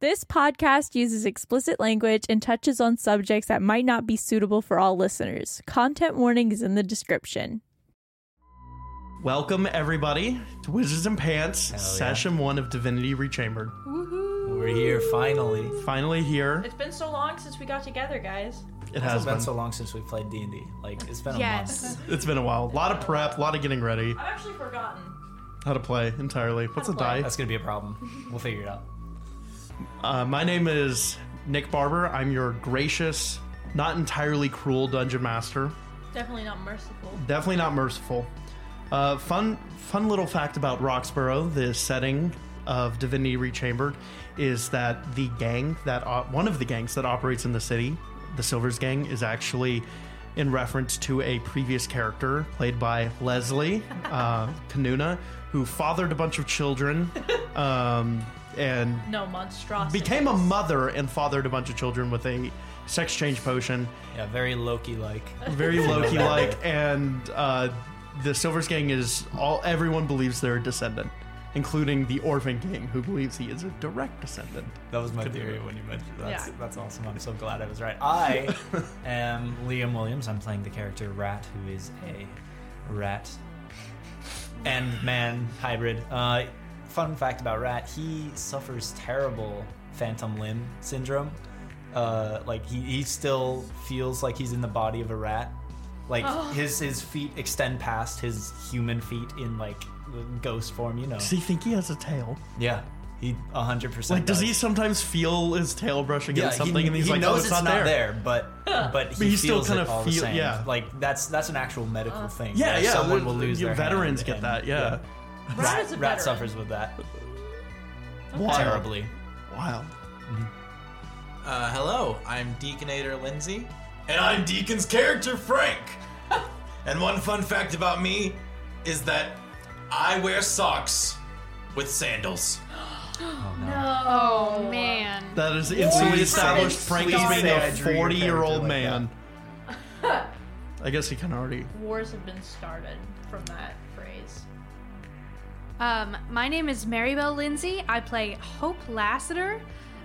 This podcast uses explicit language and touches on subjects that might not be suitable for all listeners. Content warning is in the description. Welcome, everybody, to Wizards and Pants, yeah. session one of Divinity Rechambered. We're here finally. Finally here. It's been so long since we got together, guys. It It has has been been. so long since we played D and D. Like it's been a Yes. month. It's been a while. A lot of prep, a lot of getting ready. I've actually forgotten. How to play entirely. What's a play. die? That's gonna be a problem. We'll figure it out. Uh, my name is Nick Barber. I'm your gracious, not entirely cruel dungeon master. Definitely not merciful. Definitely not merciful. Uh, fun, fun little fact about Roxboro, the setting of Divinity Rechambered, is that the gang that uh, one of the gangs that operates in the city, the Silvers Gang, is actually in reference to a previous character played by Leslie uh, Kanuna, who fathered a bunch of children. Um, and No monstrosity. became a mother and fathered a bunch of children with a sex change potion Yeah, very Loki like. very Loki like, and uh, the Silvers Gang is all everyone believes they're a descendant, including the Orphan King, who believes he is a direct descendant. That was my theory when you mentioned that's Yeah. that's awesome. I'm so glad I was right. I am Liam Williams. I'm playing the character Rat, who is a rat and man hybrid. Uh, fun fact about Rat: he suffers terrible phantom limb syndrome. Uh, like he, he still feels like he's in the body of a rat. Like his his feet extend past his human feet in like ghost form. You know. Does he think he has a tail? Yeah. He 100% Like, does he sometimes feel his tail brush against something, he, and he's he like, knows "Oh, it's it's, not, there." there. but but he, he still kinda it all the yeah. like that's that's an actual medical thing. Yeah, yeah. Someone the- will lose your their veterans hand get and- that. Yeah. Rat Rat, is a Rat veteran. suffers with that Wild. terribly. Wild. Uh, hello, I'm Deaconator Lindsay. And I'm Deacon's character, Frank. and one fun fact about me is that I wear socks with sandals. Oh man. That is instantly established. Frank is being say a I drew your forty-year-old like man. I guess he can already. Wars have been started from that phrase. Um, my name is Marybelle Lindsay. I play Hope Lassiter,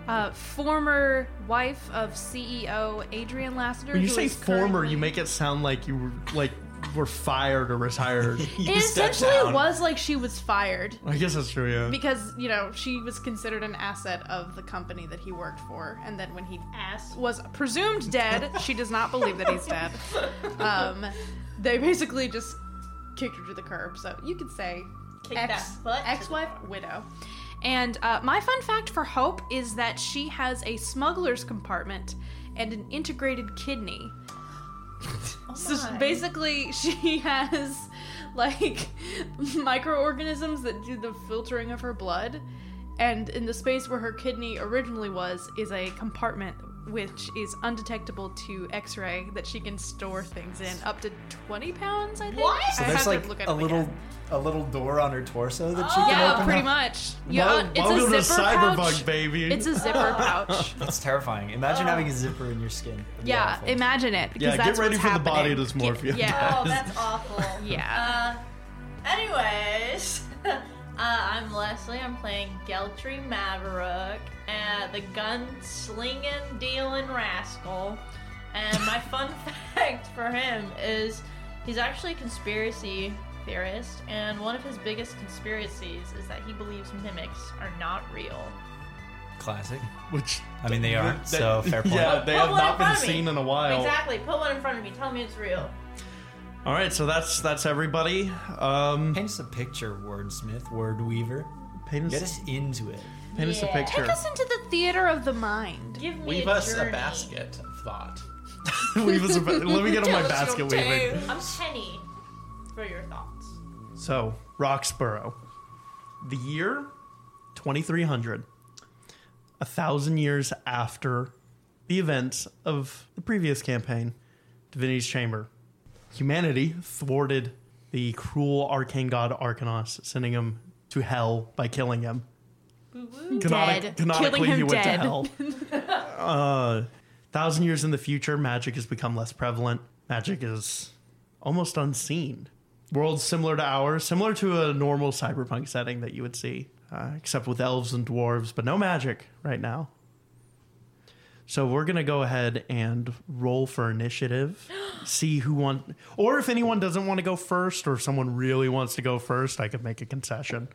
uh, former wife of CEO Adrian Lassiter. When you say former, currently- you make it sound like you were like were fired or retired. You It essentially down. was like she was fired I guess that's true. Yeah. because you know she was considered an asset of the company that he worked for, and then when he Ass. was presumed dead, she does not believe that he's dead. Um, they basically just kicked her to the curb. So you could say Kick ex. Ex-wife, widow. And uh, my fun fact for Hope is that she has a smuggler's compartment and an integrated kidney. so basically, she has like microorganisms that do the filtering of her blood. And in the space where her kidney originally was, is a compartment which is undetectable to X-ray that she can store things in, up to twenty pounds. I think. What? So have there's to like look at a little again. a little door on her torso that she can Yeah, open. pretty up. much. Yeah, Wel- it's welcome a to zipper Cyberbug, pouch. baby. It's a zipper pouch. That's terrifying. Imagine having a zipper in your skin. That'd Yeah, imagine it. Because Yeah, get that's ready what's for the body happening. dysmorphia. Yeah. Oh, that's awful. Yeah. Uh, anyways, uh, I'm Leslie. I'm playing Geltry Maverick, uh, the gun-slinging, dealing rascal. And my fun fact for him is he's actually a conspiracy theorist, and one of his biggest conspiracies is that he believes mimics are not real. Classic. Which I mean, they aren't. So fair point. Yeah, they Put have one in not been front of me. seen in a while. Exactly. Put one in front of me. Tell me it's real. All right, so that's that's everybody. Um, Paint us a picture, wordsmith, word weaver. paint Get us, us into it. Paint us a Yeah. picture. Take us into the theater of the mind. Give me Weave a us journey. a basket of thought. Weave us a ba- Let me get on my basket weaving. tale. I'm Penny for your thoughts. So, Roxboro. The year 2300. A thousand years after the events of the previous campaign, Divinity's Chamber. Humanity thwarted the cruel arcane god Arcanos, sending him to hell by killing him. Canonic- Dead. Canonically, Killing him he went dead. to hell. uh, thousand years in the future, magic has become less prevalent. Magic is almost unseen. Worlds similar to ours, similar to a normal cyberpunk setting that you would see. uh, except with elves and dwarves, but no magic right now. So we're gonna go ahead and roll for initiative. See who want, or if anyone doesn't want to go first, or if someone really wants to go first, I could make a concession.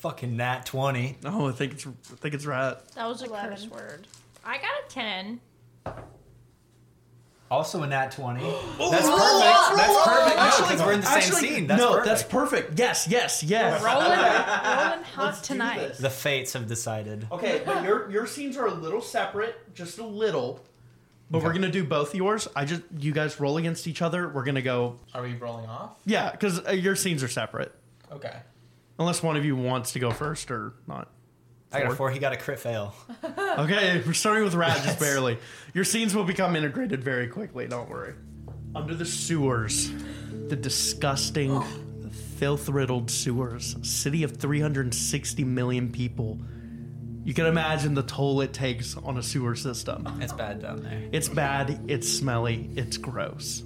Fucking nat 20. Oh, I think it's I think it's right. That was a Eleven. curse word. I got a 10. Also a nat 20. That's perfect. That's perfect. No, because we're in the same Actually, scene. That's no, perfect. that's perfect. Yes, yes, yes. Rolling, rolling hot Let's do tonight. this. The fates have decided. Okay, but your your scenes are a little separate, just a little. But we're gonna do both yours. I just you guys roll against each other. We're gonna go. Are we rolling off? Yeah, because uh, your scenes are separate. Okay. Unless one of you wants to go first or not. I got a Four. four. He got a crit fail. Okay, we're starting with Rat just barely. Your scenes will become integrated very quickly, don't worry. Under the sewers, the disgusting, oh. filth riddled sewers, city of 360 million people. You can imagine the toll it takes on a sewer system. It's bad down there. It's bad, it's smelly, it's gross.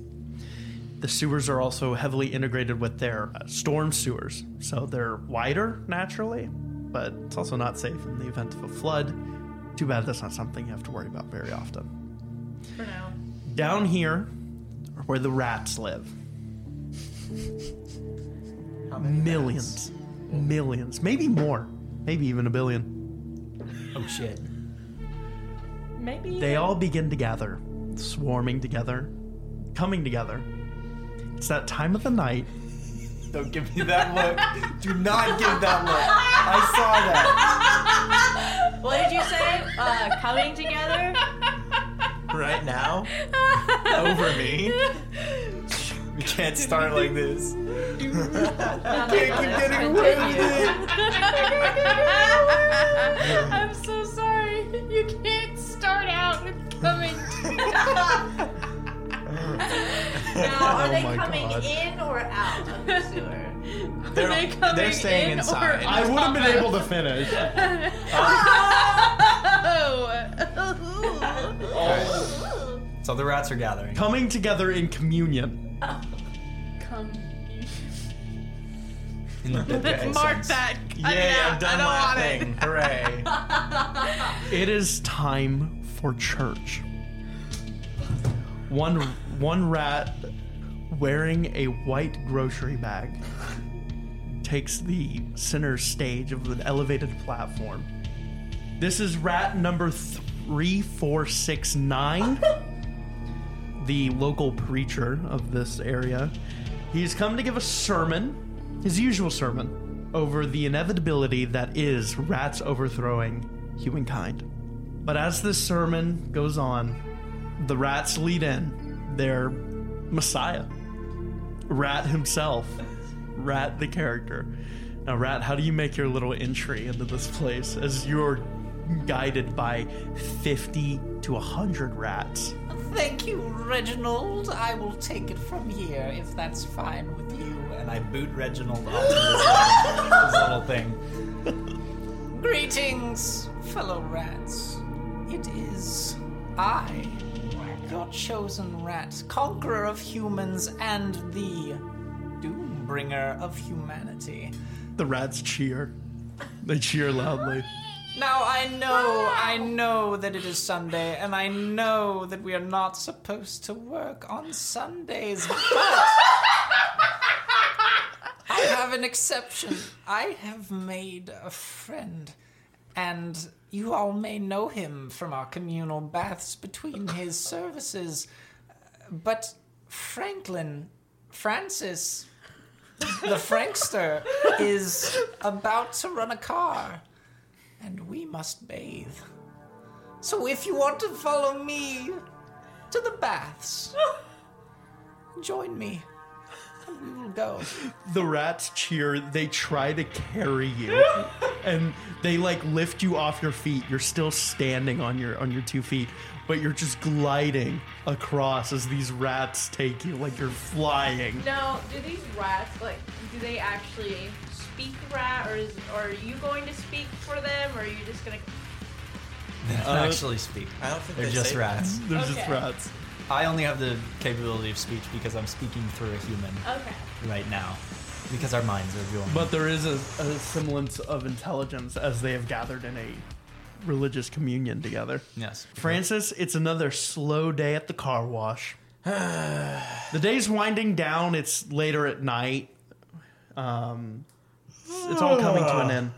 The sewers are also heavily integrated with their uh, storm sewers, so they're wider naturally, but it's also not safe in the event of a flood. Too bad that's not something you have to worry about very often. For now. Down here are where the rats live. How many Millions. Millions. Maybe more. Maybe even a billion. Oh shit. Maybe. They all begin to gather, swarming together, coming together. It's that time of the night Don't give me that look. Do not give that look. I saw that. What did you say? Uh, coming together? Right now? Over me? We can't start like this. You can't keep getting away with it. I'm so sorry. You can't start out with coming. Now, oh are Oh they coming God. in or out of the sewer? They're, they coming they're staying in inside. or- I would have been able to finish. Oh. So the rats are gathering. Coming together in communion. Come. In the Okay. Mark that. Yay, yeah, I've done I don't my want thing. Hooray. It is time for church. One one rat wearing a white grocery bag takes the center stage of an elevated platform. This is rat number 3469, the local preacher of this area. He's come to give a sermon, his usual sermon, over the inevitability that is rats overthrowing humankind. But as this sermon goes on, the rats lead in their messiah, Rat himself, Rat the character. Now, Rat, how do you make your little entry into this place as you're guided by 50 to 100 rats? Thank you, Reginald. I will take it from here if that's fine with you. And I boot Reginald off this, this little thing. Greetings, fellow rats. It is I, your chosen rat, conqueror of humans and the doombringer of humanity. The rats cheer. They cheer loudly. Now I know, I know that it is Sunday, and I know that we are not supposed to work on Sundays, but I have an exception. I have made a friend, and you all may know him from our communal baths between his services. But Franklin, Francis, the Frankster, is about to run a car and we must bathe. So if you want to follow me to the baths, join me, and we will go. The rats cheer. They try to carry you, and they like lift you off your feet. You're still standing on your on your two feet, but you're just gliding across as these rats take you, like you're flying. Now, do these rats like? Do they actually speak rat, or is or are you going to speak for them, or are you just gonna? They don't Uh, actually speak. I don't think They're they just say rats. They're just Okay. rats. I only have the capability of speech because I'm speaking through a human Okay. right now. because our minds are joined. But there is a, a semblance of intelligence as they have gathered in a religious communion together. yes, Francis, it's another slow day at the car wash. the day's winding down. It's later at night. Um, it's, it's all coming to an end.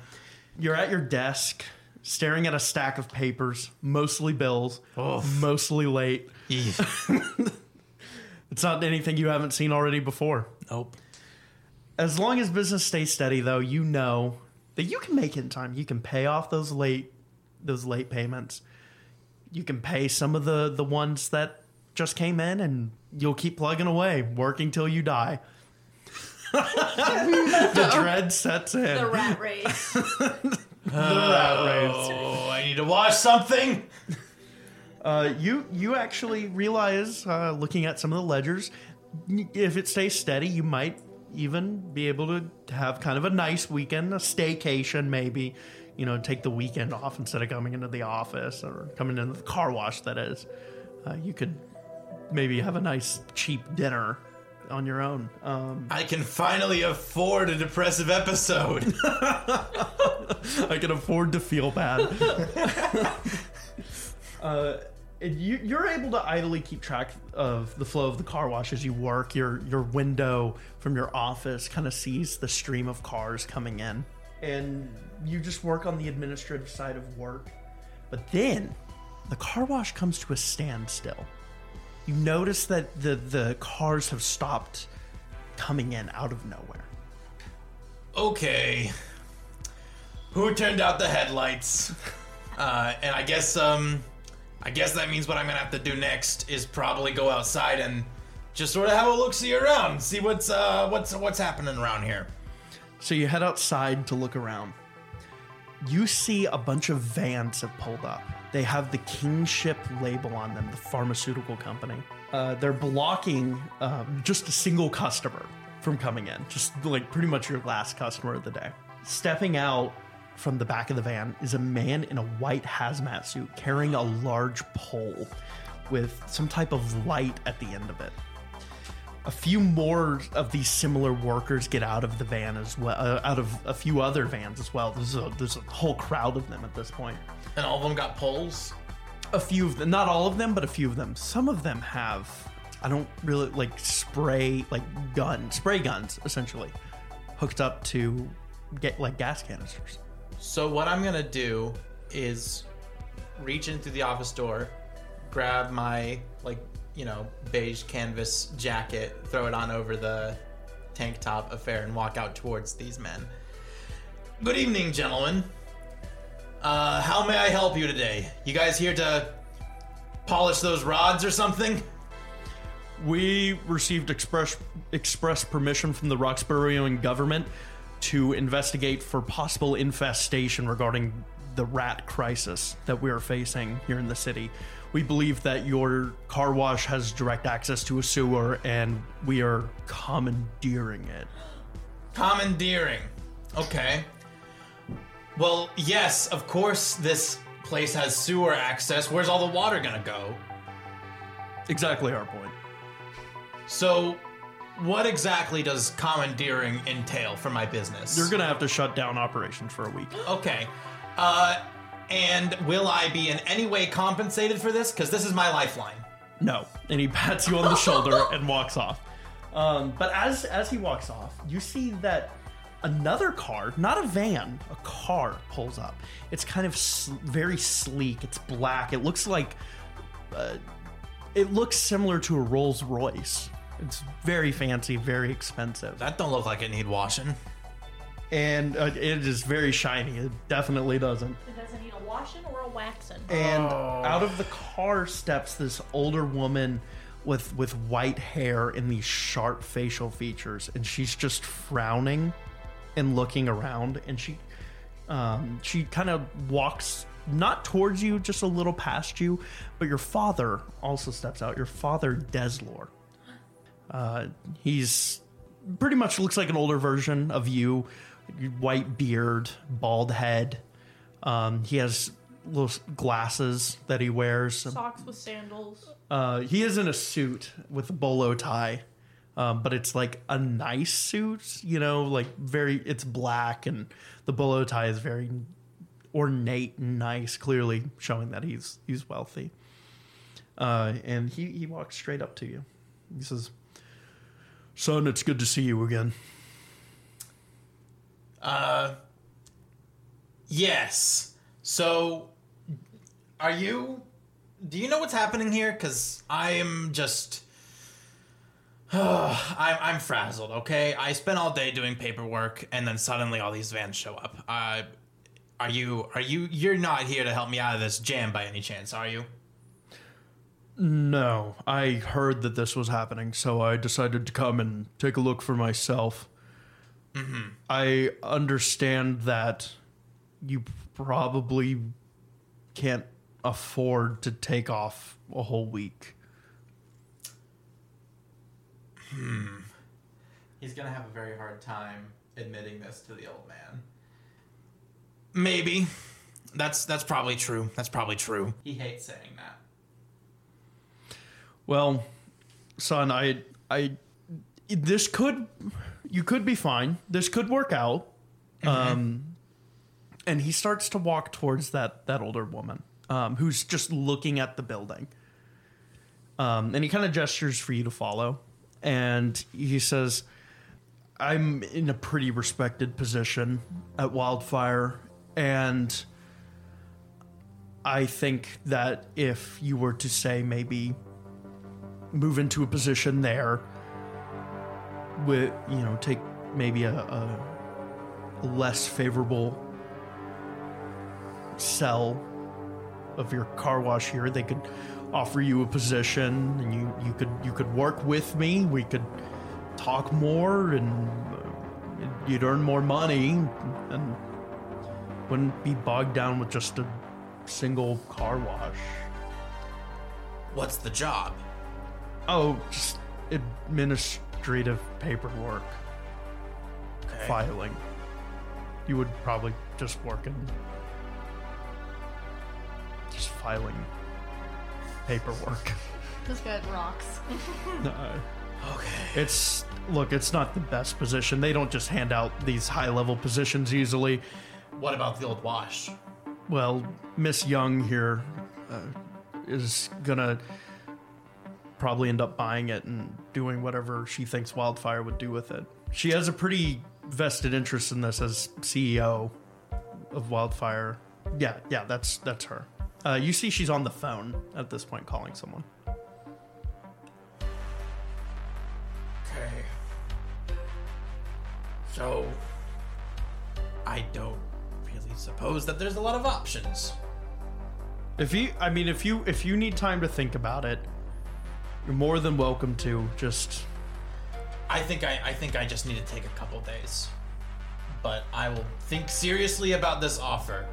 You're at your desk, staring at a stack of papers, mostly bills, mostly late. It's not anything you haven't seen already before. Nope. As long as business stays steady, though, you know that you can make it in time. You can pay off those late those late payments. You can pay some of the the ones that just came in, and you'll keep plugging away, working till you die. the dread sets in. The rat race. The rat race. Oh, I need to wash something. Uh, you you actually realize, uh, looking at some of the ledgers, if it stays steady, you might even be able to have kind of a nice weekend, a staycation, maybe. You know, take the weekend off instead of coming into the office or coming into the car wash. That is, uh, you could maybe have a nice cheap dinner on your own. Um, I can finally afford a depressive episode. I can afford to feel bad. uh, and you, you're able to idly keep track of the flow of the car wash as you work. Your your window from your office kind of sees the stream of cars coming in, and you just work on the administrative side of work. But then, the car wash comes to a standstill. You notice that the the cars have stopped coming in out of nowhere. okay. Who turned out the headlights? Uh, and I guess um, I guess that means what I'm gonna have to do next is probably go outside and just sort of have a look see around, see what's uh what's what's happening around here. So you head outside to look around. You see a bunch of vans have pulled up. They have the Kingship label on them, the pharmaceutical company. Uh, they're blocking um, just a single customer from coming in, just like pretty much your last customer of the day. Stepping out from the back of the van is a man in a white hazmat suit carrying a large pole with some type of light at the end of it a few more of these similar workers get out of the van as well, uh, out of a few other vans as well. There's a there's a whole crowd of them at this point. And all of them got poles. A few of them, not all of them, but a few of them. Some of them have, I don't really like spray like gun spray guns essentially, hooked up to get like gas canisters. So what I'm gonna do is reach into the office door, grab my like you know beige canvas jacket, throw it on over the tank top affair, and walk out towards these men. Good evening, gentlemen. Uh, how may I help you today? You guys here to polish those rods or something? We received express express permission from the Roxburghian government to investigate for possible infestation regarding the rat crisis that we are facing here in the city. We believe that your car wash has direct access to a sewer, and we are commandeering it. Commandeering. Okay. Well, yes, of course this place has sewer access. Where's all the water gonna go? Exactly our point. So, what exactly does commandeering entail for my business? You're gonna have to shut down operations for a week. okay. Uh, and will I be in any way compensated for this? Because this is my lifeline. No. And he pats you on the shoulder and walks off. Um, but as as he walks off, you see that another car, not a van, a car pulls up. It's kind of s- very sleek. It's black. It looks like uh, it looks similar to a Rolls Royce. It's very fancy, very expensive, That don't look like it need washing. and uh, it is very shiny. It definitely doesn't. It doesn't need a washing or a waxing. and out of the car steps this older woman with with white hair and these sharp facial features and she's just frowning and looking around and she um, she kind of walks not towards you just a little past you but your father also steps out your father deslor uh, he's pretty much looks like an older version of you white beard bald head um, he has little glasses that he wears. Socks with sandals. Uh, he is in a suit with a bolo tie. Um, but it's like a nice suit, you know, like very, it's black and the bolo tie is very ornate and nice, clearly showing that he's he's wealthy. Uh, and he, he walks straight up to you. He says, Son, it's good to see you again. Uh, yes. So, are you? Do you know what's happening here? Because I am just. I'm, I'm frazzled. Okay, I spent all day doing paperwork, and then suddenly all these vans show up. Uh, are you? Are you? You're not here to help me out of this jam by any chance, are you? No, I heard that this was happening, so I decided to come and take a look for myself. Mm-hmm. I understand that you probably can't afford to take off a whole week. Hmm. He's gonna have a very hard time admitting this to the old man. Maybe. That's that's probably true. That's probably true. He hates saying that. Well, son, I I this could you could be fine. This could work out. Um and he starts to walk towards that that older woman um who's just looking at the building. Um and he kind of gestures for you to follow and he says I'm in a pretty respected position at Wildfire and I think that if you were to say maybe move into a position there with you know take maybe a, a, a less favorable sell of your car wash here. They could offer you a position and you you could you could work with me. We could talk more and uh, you'd earn more money and wouldn't be bogged down with just a single car wash. What's the job? Oh, just administrative paperwork, Okay. filing. You would probably just work in just filing paperwork. This guy rocks. no. Okay. it's look, it's not the best position. They don't just hand out these high level positions easily. What about the old wash? Well, Miss Young here uh, is gonna probably end up buying it and doing whatever she thinks Wildfire would do with it. She has a pretty vested interest in this as CEO of Wildfire. Yeah, yeah, that's that's her. Uh, you see, she's on the phone at this point, calling someone. Okay. So, I don't really suppose that there's a lot of options. If you, I mean, if you if you need time to think about it, you're more than welcome to. Just I think I, I think I just need to take a couple days. But I will think seriously about this offer.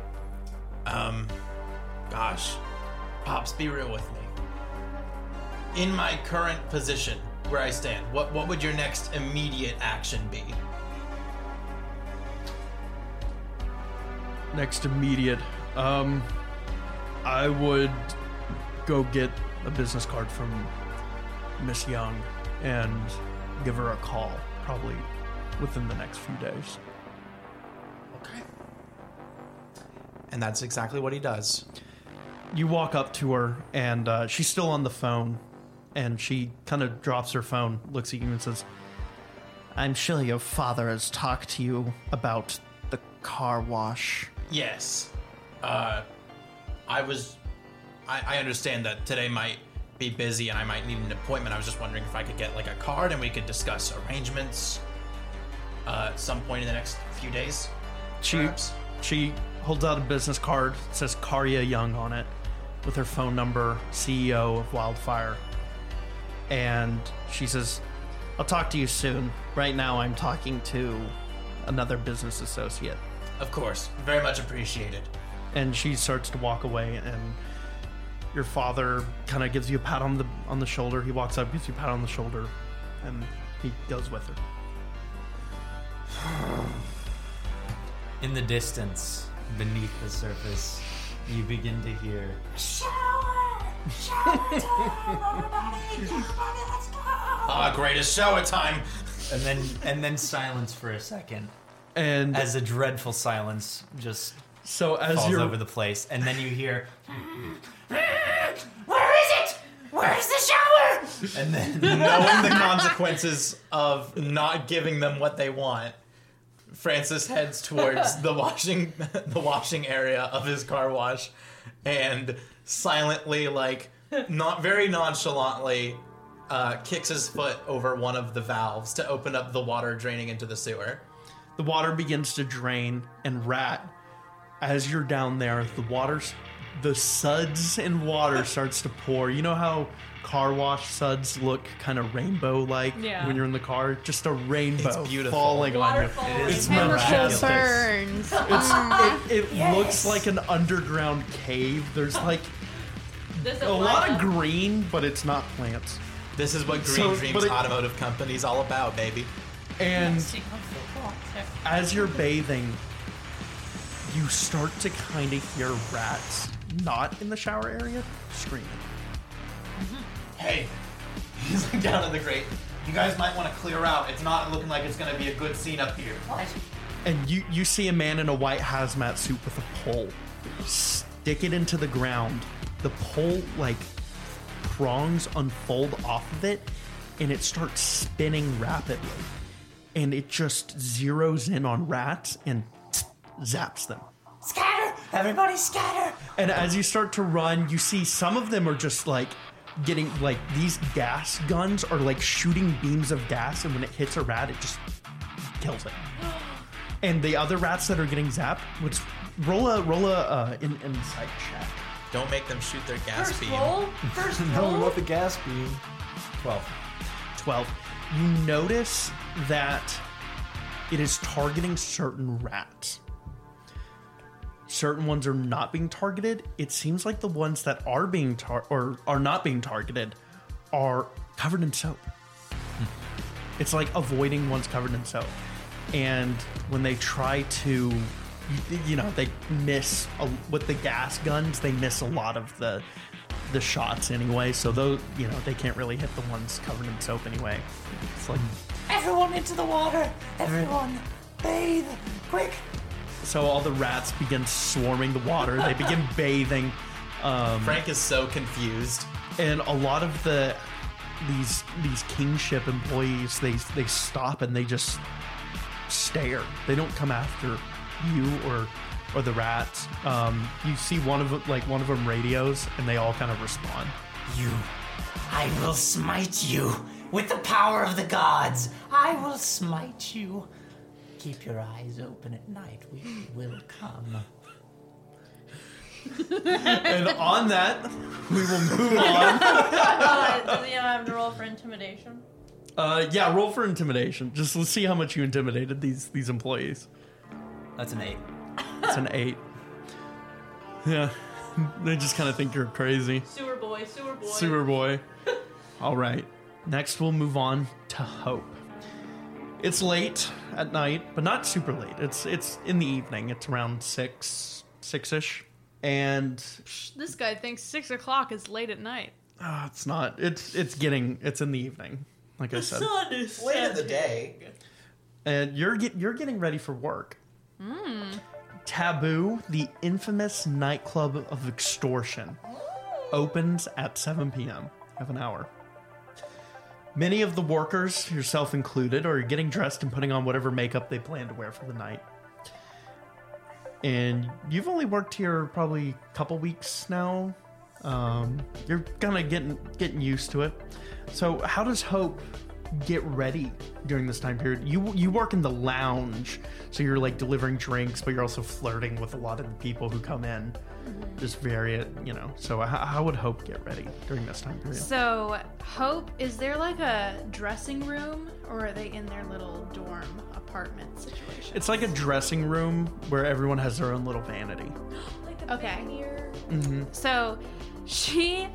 Um gosh. Pops, be real with me. In my current position, where I stand, what what would your next immediate action be? next immediate um i would go get a business card from miss young and give her a call probably within the next few days Okay. And that's exactly what he does. you walk up to her and uh, she's still on the phone and she kind of drops her phone looks at you and says i'm sure your father has talked to you about the car wash Yes. Uh, I was. I, I understand that today might be busy and I might need an appointment. I was just wondering if I could get like a card and we could discuss arrangements uh, at some point in the next few days. She Perhaps. she holds out a business card. It says Karya Young on it, with her phone number, CEO of Wildfire. And she says, "I'll talk to you soon. Right now, I'm talking to another business associate." Of course. Very much appreciated. And she starts to walk away, and your father kind of gives you a pat on the on the shoulder. He walks up, gives you a pat on the shoulder, and he goes with her. In the distance, beneath the surface, you begin to hear. shower, shower time, everybody, everybody, let's go. Ah, greatest shower time. And then and then silence for a second And as a dreadful silence just so as falls you're over the place, and then you hear, Where is it? Where's the shower? And then, knowing the consequences of not giving them what they want, Francis heads towards the washing the washing area of his car wash, and silently, like not very nonchalantly, uh, kicks his foot over one of the valves to open up the water draining into the sewer. the water begins to drain and rat as you're down there the water's the suds and water starts to pour you know how car wash suds look kind of rainbow like Yeah. when you're in the car just a rainbow It's beautiful. falling on you Waterfall. It is it's Chemical burns. it's, it, it looks like an underground cave there's like This a lot of green but it's not plants This is what Green So, Dreams but it- Automotive Company's all about, baby. and as you're bathing, you start to kind of hear rats, not in the shower area, screaming. Mm-hmm. Hey, he's like down in the grate. You guys might want to clear out. It's not looking like it's gonna be a good scene up here. What? And you, you see a man in a white hazmat suit with a pole. Stick it into the ground. The pole, like, prongs unfold off of it, and it starts spinning rapidly. And it just zeroes in on rats and zaps them. Scatter! Everybody scatter! And as you start to run, you see some of them are just like getting like these gas guns are like shooting beams of gas, and when it hits a rat, it just kills it. And the other rats that are getting zapped, which roll a roll a uh, in, insight check. Don't make them shoot their gas First beam. roll. First roll. the gas beam. Twelve. 12 you notice that it is targeting certain rats certain ones are not being targeted it seems like the ones that are being tar- or are not being targeted are covered in soap hmm. it's like avoiding ones covered in soap and when they try to you, you know they miss a, with the gas guns they miss a lot of the the shots anyway so those you know they can't really hit the ones covered in soap anyway it's like Everyone into the water! Everyone! Bathe! Quick! So all the rats begin swarming the water they begin bathing um, Frank is so confused. and a lot of the these these kingship employees they they stop and they just stare they don't come after you or or the rats um, you see one of them like one of them radios and they all kind of respond You. I will smite you with the power of the gods. I will smite you. Keep your eyes open at night. We will come. and on that we will move on Uh, do we have to roll for intimidation? uh, yeah roll for intimidation just let's see how much you intimidated these these employees That's an eight. it's an eight yeah they just kind of think you're crazy Sewer boy, sewer boy. Sewer boy. All right. Next, we'll move on to Hope. It's late at night, but not super late. It's it's in the evening. It's around six six ish, and This guy thinks six o'clock is late at night. uh, it's not. It's it's getting. It's in the evening. Like I said, Sun is Late in the day. and you're get you're getting ready for work. Taboo, the infamous nightclub of extortion, opens at 7 p.m. You have an hour. Many of the workers, yourself included, are getting dressed and putting on whatever makeup they plan to wear for the night. And you've only worked here probably a couple weeks now. Um, you're kind of getting getting used to it. So, how does Hope get ready during this time period? You you work in the lounge, so you're like delivering drinks, but you're also flirting with a lot of the people who come in. Mm-hmm. Just vary it, you know. So, how, how would Hope get ready during this time period? So, Hope, is there like a dressing room or are they in their little dorm apartment situation? It's like a dressing room where everyone has their own little vanity. Like a Okay. here. Mm-hmm. So, she,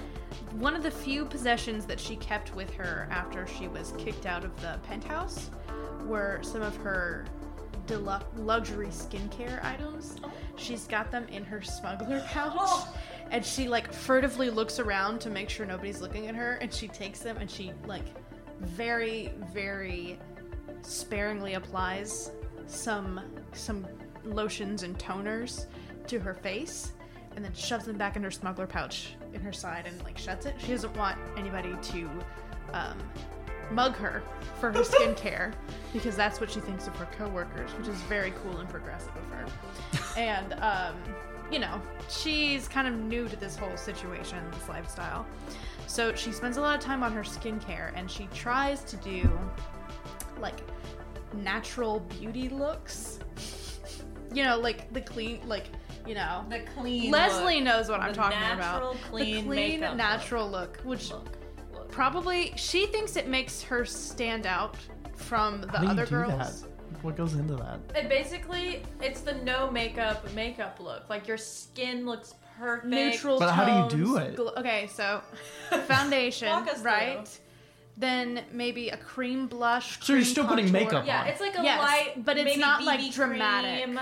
one of the few possessions that she kept with her after she was kicked out of the penthouse were some of her deluxe luxury skincare items. Oh. She's got them in her smuggler pouch. And she like furtively looks around to make sure nobody's looking at her and she takes them and she like very, very sparingly applies some some lotions and toners to her face and then shoves them back in her smuggler pouch in her side and like shuts it. She doesn't want anybody to um, mug her for her skincare because that's what she thinks of her coworkers, which is very cool and progressive of her. and um, you know, she's kind of new to this whole situation, this lifestyle. So she spends a lot of time on her skincare and she tries to do like natural beauty looks. You know, like the clean, like, you know. The clean. Leslie look. knows what I'm The talking natural, about. Clean, the clean, makeup natural look, which Look. look. probably she thinks it makes her stand out from the How do you other do girls. that? What goes into that? It basically, it's the no makeup makeup look. Like your skin looks perfect. Neutral But how do you do it? gl- okay, so foundation, Walk us right? Then maybe a cream blush. So you're cream still putting contour. makeup Yeah, it's like a Yes, light, but it's maybe not, like, dramatic. cream.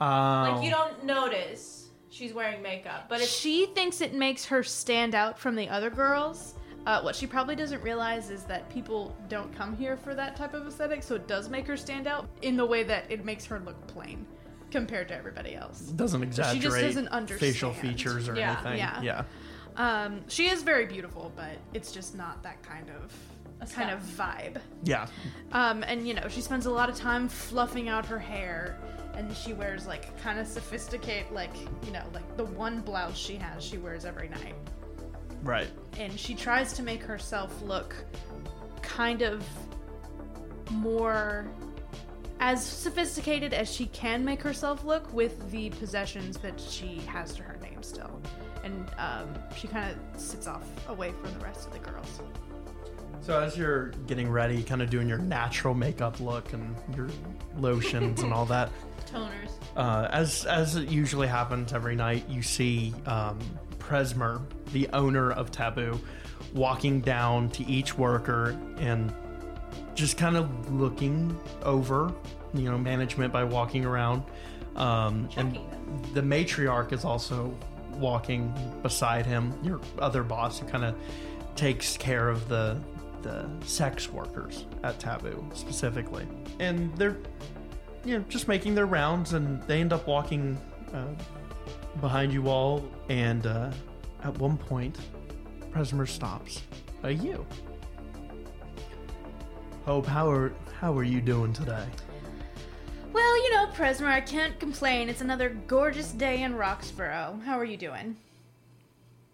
Oh. Like you don't notice she's wearing makeup, but it's she thinks it makes her stand out from the other girls. Uh, what she probably doesn't realize is that people don't come here for that type of aesthetic, so it does make her stand out in the way that it makes her look plain compared to everybody else. doesn't exaggerate. she exaggerate just doesn't understand facial features or Yeah, anything. yeah. yeah. Um, she is very beautiful, but it's just not that kind of kind of vibe. Yeah. Um, and you know, she spends a lot of time fluffing out her hair, and she wears like kind of sophisticated, like you know, like the one blouse she has, she wears every night. Right. and she tries to make herself look kind of more as sophisticated as she can make herself look with the possessions that she has to her name still and um, she kind of sits off away from the rest of the girls So as you're getting ready, kind of doing your natural makeup look and your lotions and all that, toners. uh, as as it usually happens every night, you see um, Presmer, the owner of Taboo, walking down to each worker and just kind of looking over, you know, management by walking around. Um, and the matriarch is also walking beside him, your other boss, who kind of takes care of the the sex workers at Taboo specifically, and they're you know just making their rounds, and they end up walking uh, behind you all, and uh, at one point, Presmer stops. Uh, you, Hope, how are how are you doing today? well you know presmer i can't complain it's another gorgeous day in roxboro how are you doing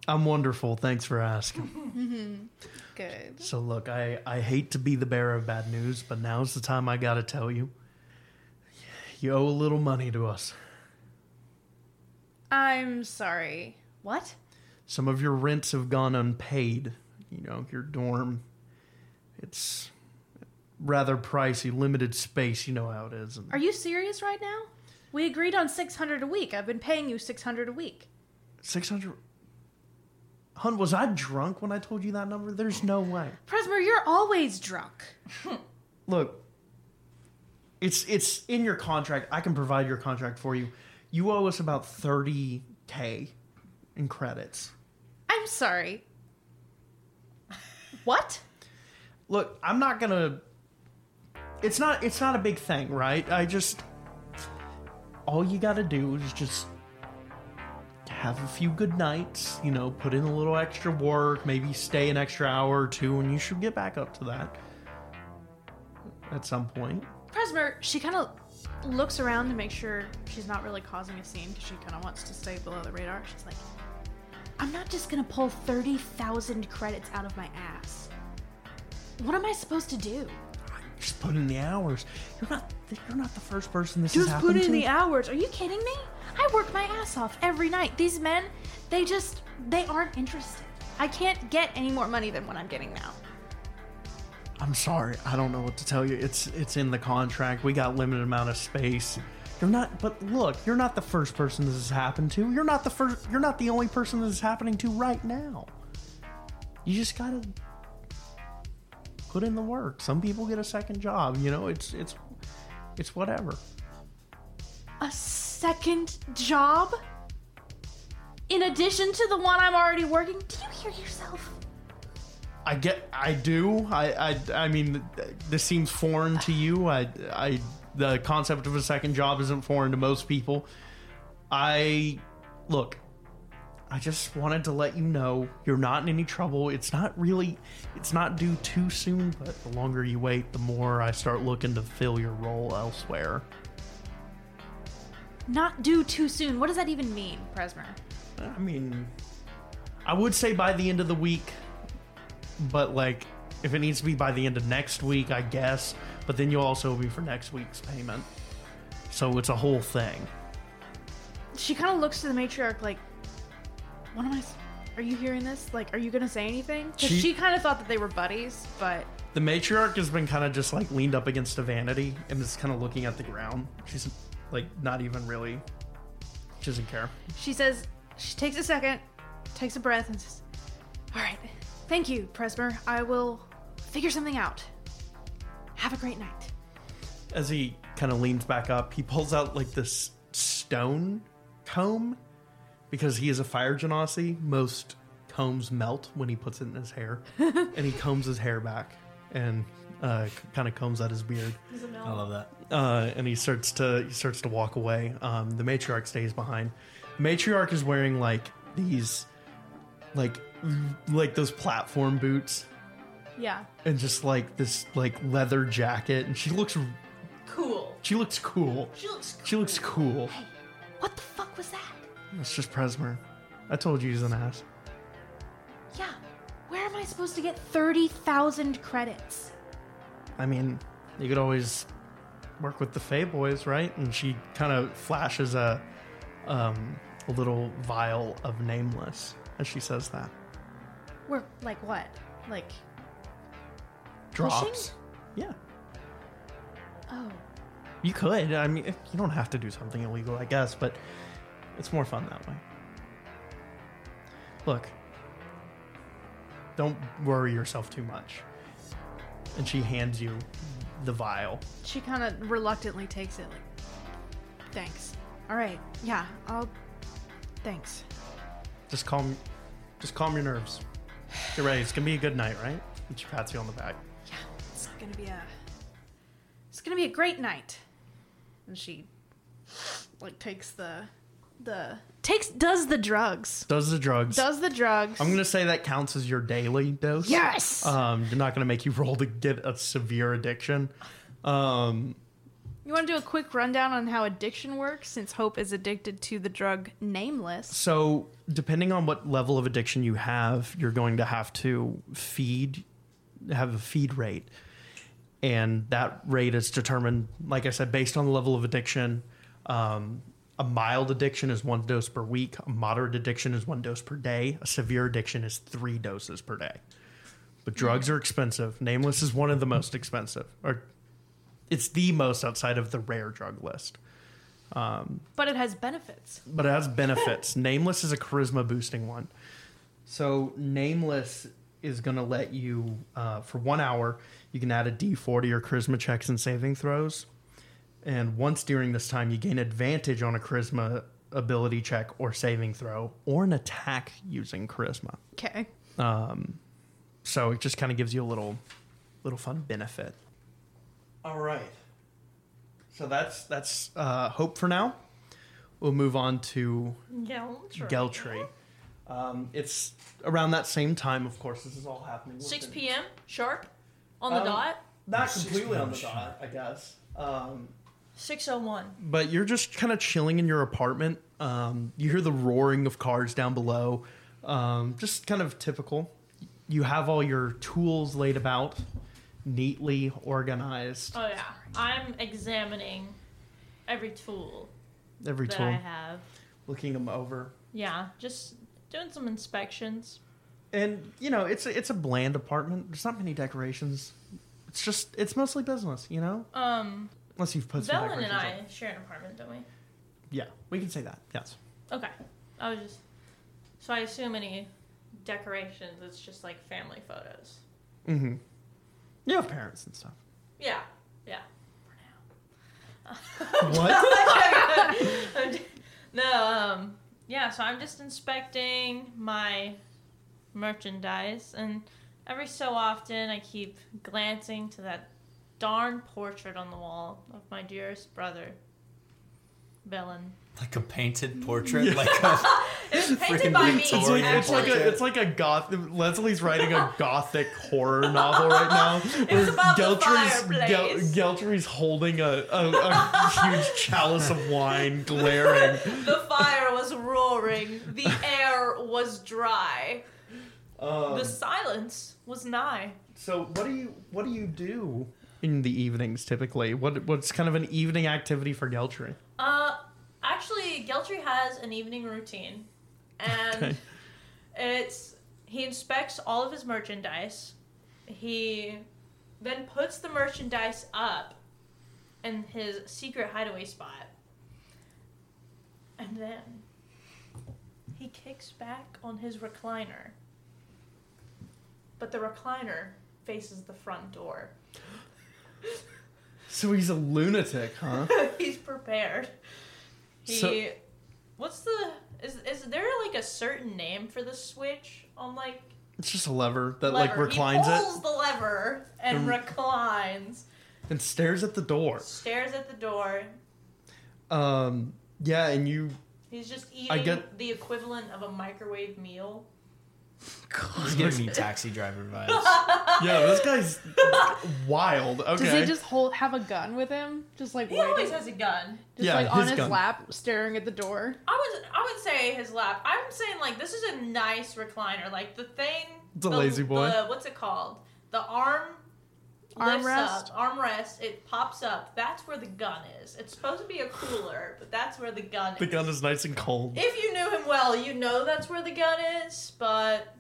I'm wonderful. Thanks for asking. good So look, I, I hate to be the bearer of bad news, but now's the time I gotta tell you. You owe a little money to us. i'm sorry what Some of your rents have gone unpaid. You know, your dorm. It's rather pricey, limited space, you know how it is. are you serious right now we agreed on 600 a week i've been paying you 600 a week Six hundred Hun, was I drunk when I told you that number? There's no way. Presmer, you're always drunk. Look, it's it's in your contract. I can provide your contract for you. You owe us about thirty k in credits. I'm sorry. What? Look, I'm not gonna. It's not. It's not a big thing, right? I just. All you gotta do is just have a few good nights. You know, put in a little extra work. Maybe stay an extra hour or two, and you should get back up to that at some point. Presmer, she kind of looks around to make sure she's not really causing a scene because she kind of wants to stay below the radar. She's like, I'm not just gonna pull 30,000 credits out of my ass. What am I supposed to do? Just put in the hours. You're not. You're not the first person this Just has put happened in to. the hours. Are you kidding me? I work my ass off every night. These men, they just, they aren't interested. I can't get any more money than what I'm getting now. I'm sorry. I don't know what to tell you. It's it's in the contract. We got limited amount of space. You're not. But look, you're not the first person this has happened to. You're not the first. You're not the only person this is happening to right now. You just gotta put in the work. Some people get a second job. You know, it's it's it's whatever. A second job? In addition to the one I'm already working? Do you hear yourself? I get, I do. I, I, I mean, this seems foreign to you. I, I, the concept of a second job isn't foreign to most people. I, look, I just wanted to let you know you're not in any trouble. It's not really, it's not due too soon, but the longer you wait, the more I start looking to fill your role elsewhere. Not due too soon. What does that even mean, Presmer? I mean, I would say by the end of the week, but like, if it needs to be by the end of next week, I guess. But then you'll also be for next week's payment. So it's a whole thing. She kind of looks to the matriarch like, "What am I? Are you hearing this? Like, are you gonna say anything?" She- she, kind of thought that they were buddies, but The matriarch has been kind of just like leaned up against a vanity and is kind of looking at the ground. She's like not even really. She doesn't care. she says she takes a second, takes a breath, and says, "All right, thank you, Presmer. I will figure something out. Have a great night." As he kind of leans back up, he pulls out like this stone comb because he is a fire genasi. Most combs melt when he puts it in his hair, and he combs his hair back and uh, kind of combs out his beard. I love that. uh, and he starts to he starts to walk away. Um, the matriarch stays behind. Matriarch is wearing like these, like like those platform boots, Yeah. and just like this like leather jacket, and she looks Cool. she looks cool. She looks She looks cool. What the fuck was that? It's just Presmer. I told you he's an ass. Yeah. Where am I supposed to get thirty thousand credits? I mean, you could always work with the Fey boys, right? And she kind of flashes a um, a little vial of nameless as she says that. We're like what? Like, Drops. Yeah. oh, You could. I mean, you don't have to do something illegal, I guess, but it's more fun that way. Look, don't worry yourself too much. And she hands you the vial. she kind of reluctantly takes it. Like, thanks. All right. Yeah. I'll. Thanks. Just calm, just calm your nerves. Get ready. It's gonna be a good night, right? And she pats you on the back. Yeah. It's gonna be a. It's gonna be a great night. And she, like, takes the, the takes does the drugs. Does the drugs? Does the drugs. I'm gonna say that counts as your daily dose. Yes. Um, they're not gonna make you roll to get a severe addiction. Um, You want to do a quick rundown on how addiction works since Hope is addicted to the drug Nameless? So, depending on what level of addiction you have, you're going to have to feed, have a feed rate. And that rate is determined, like I said, based on the level of addiction. Um, a mild addiction is one dose per week, a moderate addiction is one dose per day, a severe addiction is three doses per day. But drugs are expensive. Nameless is one of the most expensive, or it's the most outside of the rare drug list But it has benefits. but it has benefits. Nameless is a charisma boosting one. So Nameless is going to let you uh, for one hour. You can add a D4 to your charisma checks and saving throws, and once during this time, you gain advantage on a charisma ability check or saving throw or an attack using charisma. Okay. Um, So it just kind of gives you a little, little fun benefit. All right. So that's that's uh, hope for now. We'll move on to Geltry. Geltree. Um, it's around that same time, of course. This is all happening. 6 within- p.m. sharp on the Um, dot. Not completely on the dot, I guess. Um, 601. but you're just kind of chilling in your apartment. Um, you hear the roaring of cars down below. Um, just kind of typical. You have all your tools laid about, neatly organized. Oh yeah, I'm examining every tool Every that tool, I have. looking them over. Yeah, just doing some inspections. And you know, it's a, it's a bland apartment. There's not many decorations. It's just it's mostly business, you know. Um, Unless you've put some Velen and I up. share an apartment, don't we? Yeah, we can say that. Yes. Okay. I was just. So I assume any decorations, it's just like family photos. Mm-hmm. You have parents and stuff. Yeah. Yeah. What? no, um, yeah, so I'm just inspecting my merchandise and every so often I keep glancing to that darn portrait on the wall of my dearest brother, Velen. Like a painted portrait, like a It was painted by me. It's like, it's like a it's like a goth. Leslie's writing a gothic horror novel right now. It's about the fireplace. Geltry's holding a, a, a huge chalice of wine, glaring. The fire was roaring. The air was dry. Um, The silence was nigh. so what do you what do you do in the evenings typically? What what's kind of an evening activity for Geltry? Uh, actually, Geltry has an evening routine, and Okay. it's he inspects all of his merchandise. He then puts the merchandise up in his secret hideaway spot, and then he kicks back on his recliner. But the recliner faces the front door. So he's a lunatic, huh? He's prepared. He. So- what's the? Is is there like a certain name for the switch on like It's just a lever that like lever? reclines he it pulls the lever and Um, reclines. and stares at the door. Stares at the door. Um, yeah, and you He's just eating get- the equivalent of a microwave meal. He's giving me taxi driver vibes. yeah, this guy's wild. Okay, Does he just hold have a gun with him? Just like He waiting, always has a gun. just Yeah, like on his his gun. lap, staring at the door. I would I would say his lap. I'm saying like this is a nice recliner. Like the thing. It's a the, lazy boy. The, what's it called? The arm. Lifts Armrest? Armrest. It pops up. That's where the gun is. It's supposed to be a cooler, but that's where the gun is. the is. gun is nice and cold. If you knew him well, you know that's where the gun is. But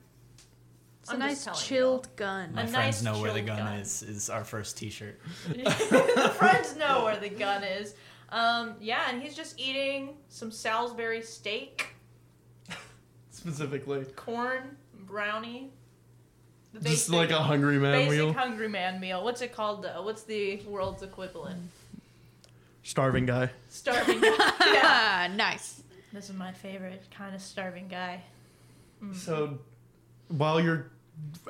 It's a I'm nice just telling you. chilled gun. My A friends nice know where the gun, gun. is. Is our first T-shirt. the friends know where the gun is. Um, yeah, and he's just eating some Salisbury steak, Specifically, corn, brownie. The just like a hungry man basic meal. hungry man meal. What's it called though? What's the world's equivalent? Starving guy. Starving guy. yeah. Ah, nice. This is my favorite kind of starving guy. So, while you're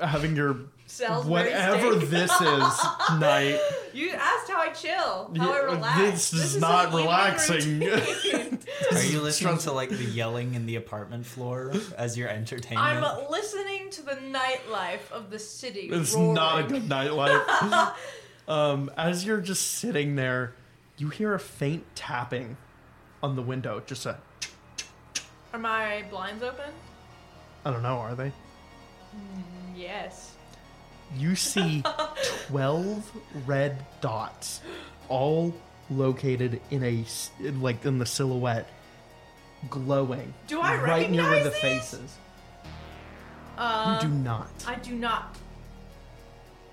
having your Salisbury whatever steak. this is night, You asked how I chill, how I Yeah, relax. this is an not relaxing. Are you listening to like the yelling in the apartment floor as your entertainment? I'm listening to the nightlife of the city. it's roaring. not a good nightlife. um, as you're just sitting there, you hear a faint tapping on the window. Just a, Are my blinds open? I don't know, are they? Yes. You see 12 red dots, all located in a like in the silhouette, glowing. Do I right near where the these? faces? Uh, You do not. I do not.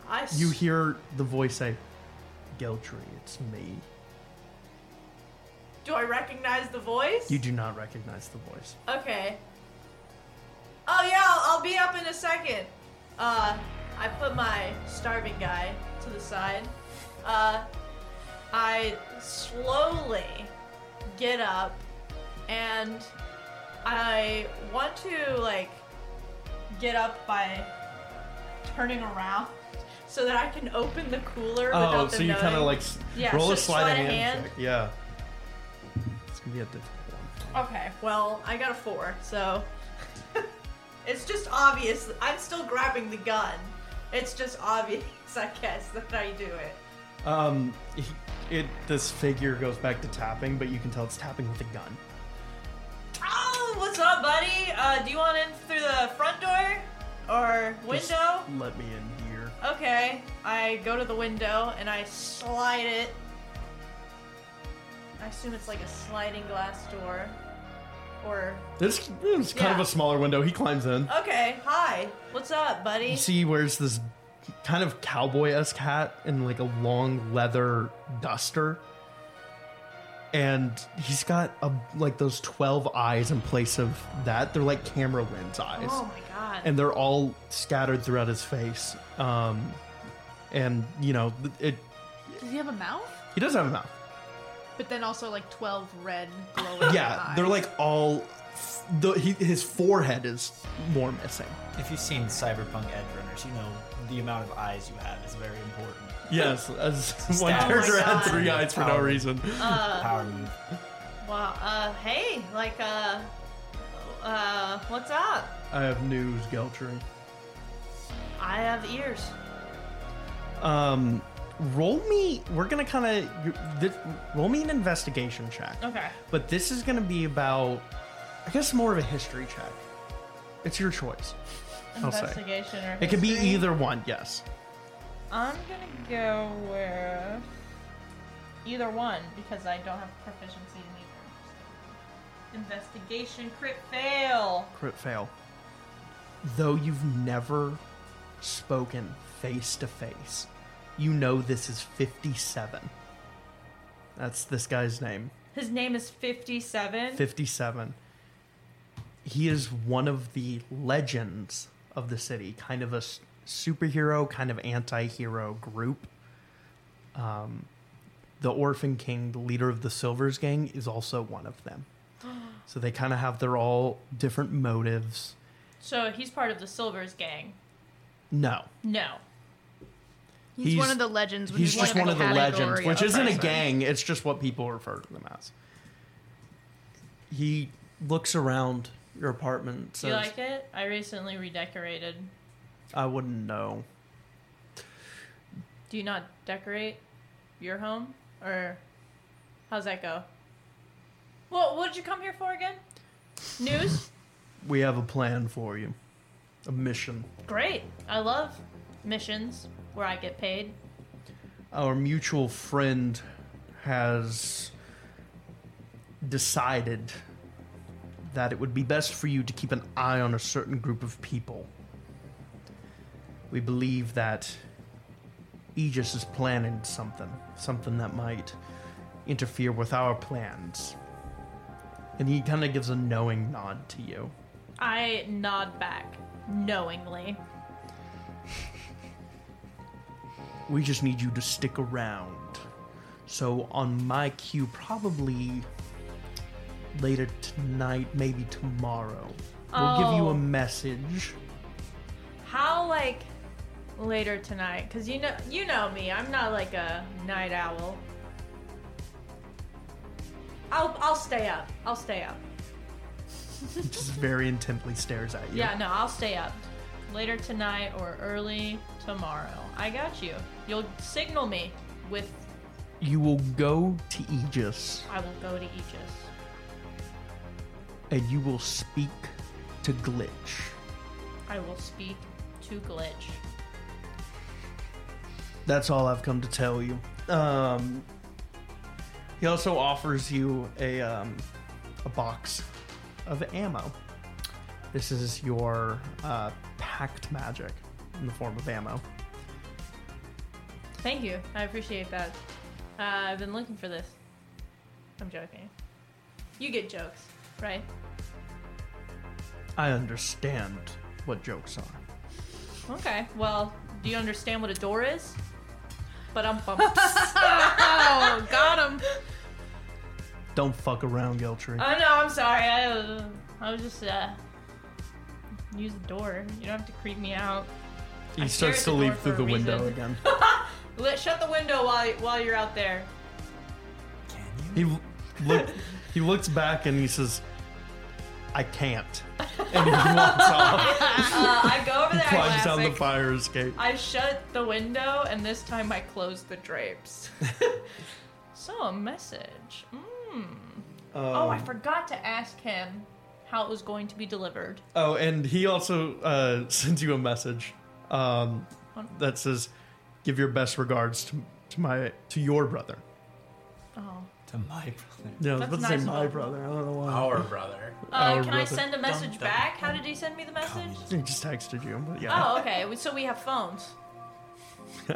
I. s- You hear the voice say, "Geltry, it's me." Do I recognize the voice? You do not recognize the voice. Okay. Oh yeah, I'll, I'll be up in a second. Uh, I put my starving guy to the side. Uh, I slowly get up, and I want to like get up by turning around so that I can open the cooler. Without the gun. Oh, so you kind of like Yeah, roll so a sleight of hand, hand. Yeah. It's gonna be a difficult one. Okay, well, I got a four, so it's just obvious. I'm still grabbing the gun. It's just obvious, I guess, that I do it. Um, he- it this figure goes back to tapping, but you can tell it's tapping with a gun. Oh, what's up, buddy? Uh, do you want in through the front door or Just window? let me in here. Okay, I go to the window and I slide it. I assume it's like a sliding glass door, or This is kind of Yeah. a smaller window. He climbs in. okay. Hi, what's up, buddy? You see, he wears this kind of cowboy esque hat and like a long leather duster. And he's got a like those twelve eyes in place of that. They're like camera lens eyes, Oh my god. and they're all scattered throughout his face. Um, and you know, it. Does he have a mouth? He does have a mouth. But then also like twelve red glowing Yeah, eyes. they're like all the, he, his forehead is more missing. If you've seen Cyberpunk Edge Runners, you know the amount of eyes you have is very important. Yes, as one stab. character Oh my had God. three eyes for no Power. reason. Power move. Wow. Uh, hey, like, uh, uh, what's up? I have news, Geltry. I have ears. Um, roll me. We're gonna kind of roll me an investigation check. Okay. But this is gonna be about, I guess, more of a history check. It's your choice. I'll say. Investigation or It could be history. either one. Yes. I'm gonna go with either one because I don't have proficiency in either. Investigation crit fail. Crit fail. Though you've never spoken face to face, you know this is 57. That's this guy's name. His name is 57. 57. He is one of the legends of the city, kind of a s- superhero, kind of anti hero group. Um, the Orphan King, the leader of the Silvers Gang, is also one of them. So they kind of have their all different motives. So he's part of the Silvers gang. No, No. He's, He's- one of the legends. Which he's is just one of the legends, category which isn't a gang. It's just what people refer to them as. He looks around your apartment. Do you like it? I recently redecorated. I wouldn't know. Do you not decorate your home? Or how's that go? Well, what did you come here for again? News? We have a plan for you. A mission. Great. I love missions where I get paid. Our mutual friend has decided that it would be best for you to keep an eye on a certain group of people. We believe that Aegis is planning something, something that might interfere with our plans. And he kind of gives a knowing nod to you. I nod back knowingly. We just need you to stick around. So on my cue, probably later tonight, maybe tomorrow, we'll give you Oh. a message. How like later tonight? Cause you know you know me. I'm not like a night owl. I'll I'll stay up. I'll stay up. He just very intently stares at you. Yeah, no, I'll stay up. Later tonight or early tomorrow. I got you. You'll signal me with You will go to Aegis I will go to Aegis. and you will speak to Glitch. I will speak to Glitch. That's all I've come to tell you. Um, he also offers you a um, a box of ammo. This is your uh, packed magic in the form of ammo. Thank you. I appreciate that. Uh, I've been looking for this. I'm joking. You get jokes, right? I understand what jokes are. Okay. Well, do you understand what a door is? But I'm bump. Oh, got him. Don't fuck around, Geltry. Oh no, I'm sorry. I, uh, I was just uh use the door. You don't have to creep me out. he I starts to leap through the window again. Let shut the window while while you're out there. Can you? He look, he looks back and he says, "I can't," and he walks off. Uh, I go over there. I climbs down the classic. fire escape. I shut the window, and this time I close the drapes. so a message. Mm. oh, I Um, forgot to ask him how it was going to be delivered. Oh, and he also uh, sends you a message um, that says, "Give your best regards to, to my to your brother." Oh. To my brother. Yeah, I was That's about to nice say of my him. brother. I don't know why. Our brother. Uh, Our can I brother. send a message Dun, dun, back? How did he send me the message? He just texted you, but yeah. Oh, okay. So we have phones.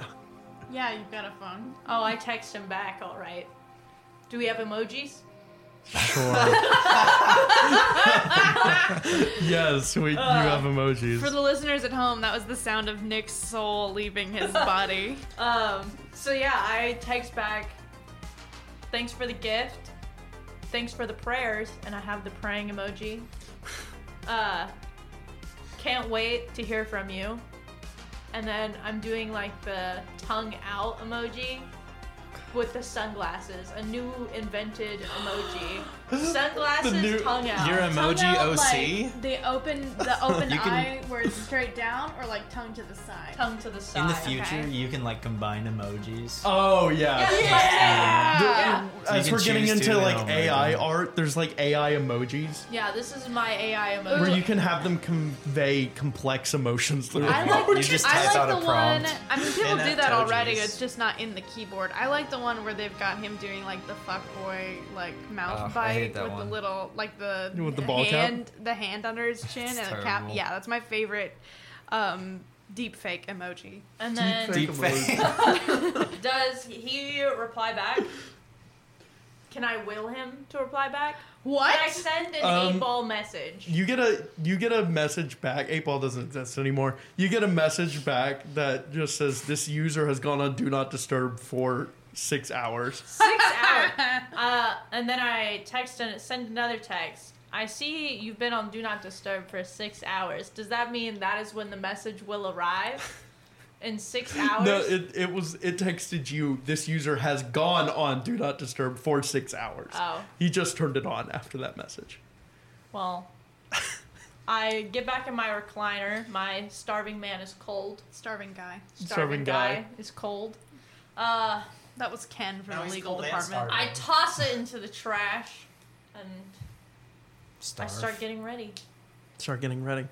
Yeah, you've got a phone. Oh, I text him back. All right. Do we have emojis? Sure. yes, we, you have emojis. For the listeners at home, that was the sound of Nick's soul leaving his body. Um. So yeah, I text back. Thanks for the gift. thanks for the prayers, and I have the praying emoji. Uh, can't wait to hear from you. And then I'm doing like the tongue out emoji with the sunglasses, a new invented emoji. Sunglasses, new- tongue out. Your emoji out, OC. Like, the open, the open You can- eye where it's straight down, or like tongue to the side. tongue to the side. In the future, okay. you can like combine emojis. Oh yeah. Yeah, Yeah. So As we're getting into like now, AI maybe. art, there's like AI emojis Yeah, this is my AI emoji. where you can have them convey complex emotions through. I emoji. like, You just I like out the a prompt. one. I mean, people do that already. It's just not in the keyboard. I like the one where they've got him doing like the fuck boy like mouth Ugh, I bite hate that with the little like the With the ball cap? hand, the hand under his chin It's and the cap. terrible. Yeah, that's my favorite um, deep fake emoji. and then Deep Deep fake fake. does he reply back? Can I will him to reply back? What? Can I send an Um, eight ball message? You get a you get a message back. Eight ball doesn't exist anymore. You get a message back that just says this user has gone on do not disturb for six hours. Six hours. Uh, and then I text and send another text. I see you've been on Do Not Disturb for six hours. Does that mean that is when the message will arrive? In six hours? No, it, it was it texted you. This user has gone on do not disturb for six hours. Oh. He just turned it on after that message. Well, I get back in my recliner. My starving man is cold. Starving guy. Starving guy. is cold. Uh, That was Ken from Now the he's legal cold and department. starving. I toss it into the trash and I Starve. start getting ready. Start getting ready.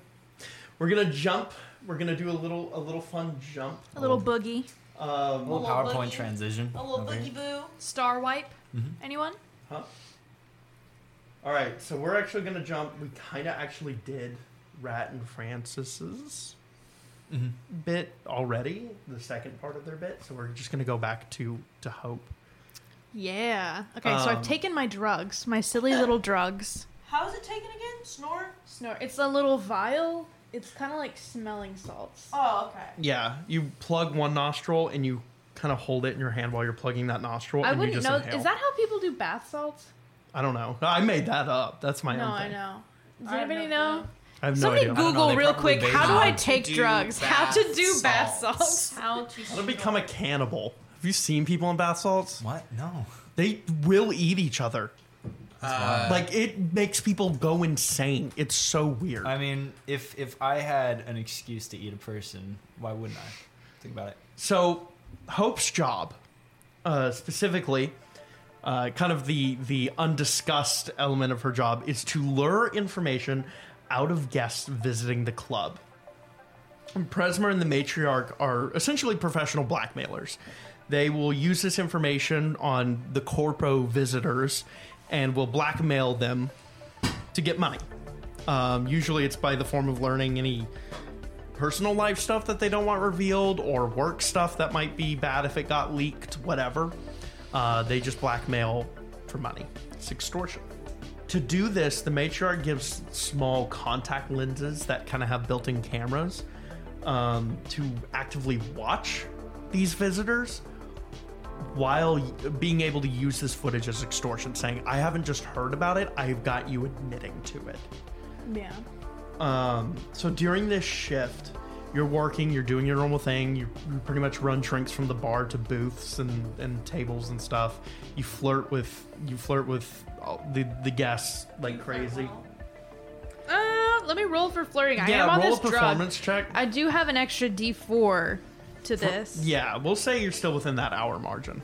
We're gonna jump. We're gonna do a little a little fun jump. A little boogie. Um, A little little PowerPoint boogie. transition. A little over boogie boo. Star wipe. Mhm. Anyone? Huh? All right, so we're actually gonna jump. We kind of actually did Rat and Francis's Mhm. bit already, the second part of their bit. So we're just gonna go back to to Hope. Yeah. Okay, so Um, I've taken my drugs, my silly little drugs. How's it taken again? Snore? Snort. It's a little vial. It's kind of like smelling salts. Oh, okay. Yeah, you plug one nostril and you kind of hold it in your hand while you're plugging that nostril. I and wouldn't just know. Inhale. Is that how people do bath salts? I don't know. I made that up. That's my no, own I know. Does I anybody no know? Clue. I have no Somebody idea. I know, Google real quick. How do I take drugs? How to bath do bath salts. salts? How to How to become a cannibal. Have you seen people in bath salts? What? No. They will eat each other. Uh, Like it makes people go insane. It's so weird. I mean, if if I had an excuse to eat a person, why wouldn't I? Think about it. So, Hope's job, uh, specifically, uh, kind of the the undiscussed element of her job, is to lure information out of guests visiting the club. Presmer and the matriarch are essentially professional blackmailers. They will use this information on the corpo visitors and will blackmail them to get money. Um, usually, it's by the form of learning any personal life stuff that they don't want revealed or work stuff that might be bad if it got leaked, whatever. Uh, they just blackmail for money. It's extortion. To do this, the matriarch gives small contact lenses that kind of have built in cameras um, to actively watch these visitors while being able to use this footage as extortion, saying, I haven't just heard about it, I've got you admitting to it. Yeah. Um, so during this shift, you're working, you're doing your normal thing. You, you pretty much run drinks from the bar to booths and, and tables and stuff. You flirt with you flirt with all the the guests like crazy. Uh, let me roll for flirting. I yeah, am on roll this a drug. performance check. I do have an extra D4 to For- this. yeah, we'll say you're still within that hour margin.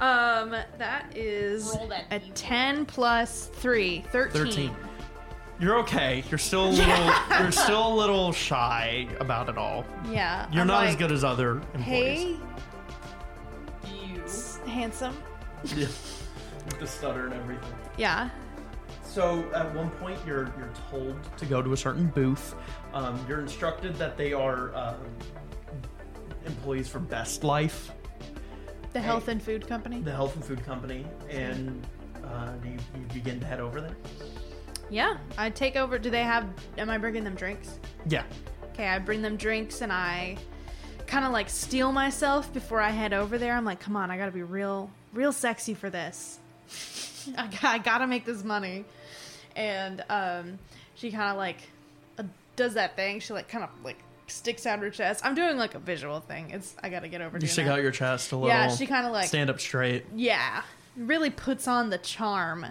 Um, that is Roll that a D4. 10 plus 3, 13. Thirteen. You're okay. You're still a little. You're still a little shy about it all. Yeah. You're I'm not as good as other employees. Hey, You. handsome. Yeah. With the stutter and everything. Yeah. So at one point, you're you're told to go to a certain booth. Um, you're instructed that they are um, employees for Best Life, The health and food company. the health and food company, and uh, you, you begin to head over there. Yeah. I take over. Do they have. Am I bringing them drinks? Yeah. Okay, I bring them drinks and I kind of like steel myself before I head over there. I'm like, come on, I gotta be real, real sexy for this. I, I gotta make this money. And um, she kind of like uh, does that thing. She like kind of like sticks out her chest. I'm doing like a visual thing. It's I gotta get over. You stick that. out your chest a little. Yeah, she kind of like stand up straight. yeah, really puts on the charm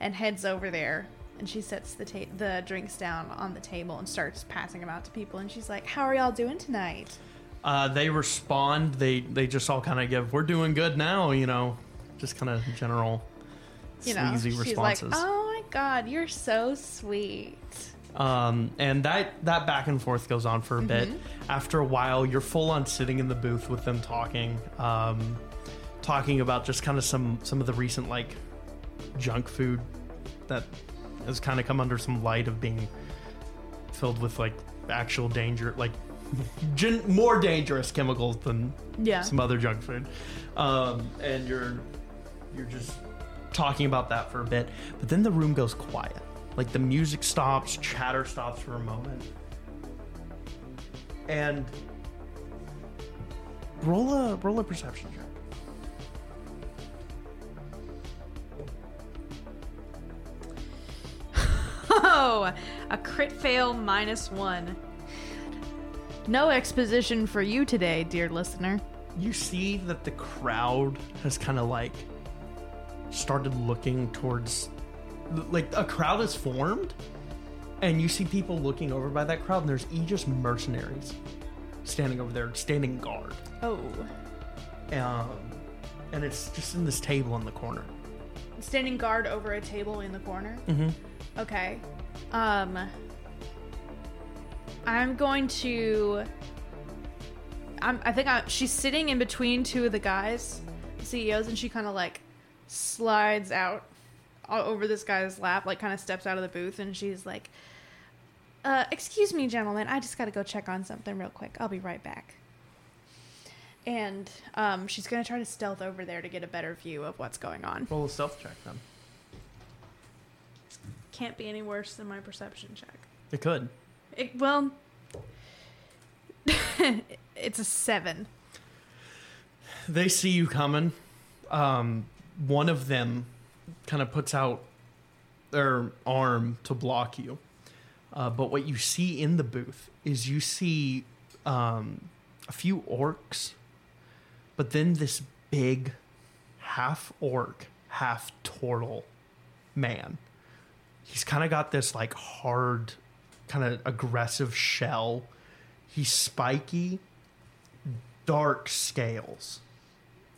and heads over there. And she sets the ta- the drinks down on the table and starts passing them out to people. And she's like, "How are y'all doing tonight?" Uh, they respond. They they just all kind of give, "We're doing good now," you know, just kind of general You know, sleazy she's responses. like, "Oh my god, you're so sweet." Um, and that that back and forth goes on for a bit. Mm-hmm. After a while, you're full on sitting in the booth with them talking, um, talking about just kind of some some of the recent like junk food that has kind of come under some light of being filled with like actual danger, like gen- more dangerous chemicals than Yeah. some other junk food. Um, and you're you're just talking about that for a bit, but then the room goes quiet. Like the music stops, chatter stops for a moment, and roll a roll a perception check. Oh, a crit fail minus one. No exposition for you today, dear listener. You see that the crowd has kind of like started looking towards, like a crowd is formed, and you see people looking over by that crowd, and there's Aegis mercenaries standing over there, standing guard. Oh. um, and it's just in this table in the corner. Standing guard over a table in the corner. Mm-hmm. Okay. Um I'm going to I'm I think I she's sitting in between two of the guys, CEOs, and she kind of like slides out over this guy's lap, like kind of steps out of the booth and she's like uh, excuse me, gentlemen. I just got to go check on something real quick. I'll be right back. And um, she's to try to stealth over there to get a better view of what's going on. Roll a stealth check then. Can't be any worse than my perception check. It could. It, well, it's a seven. They see you coming. Um, one of them kind of puts out their arm to block you. Uh, but what you see in the booth is you see um, a few orcs, but then this big half orc, half turtle man. He's kind of got this like hard, kind of aggressive shell. He's spiky, dark scales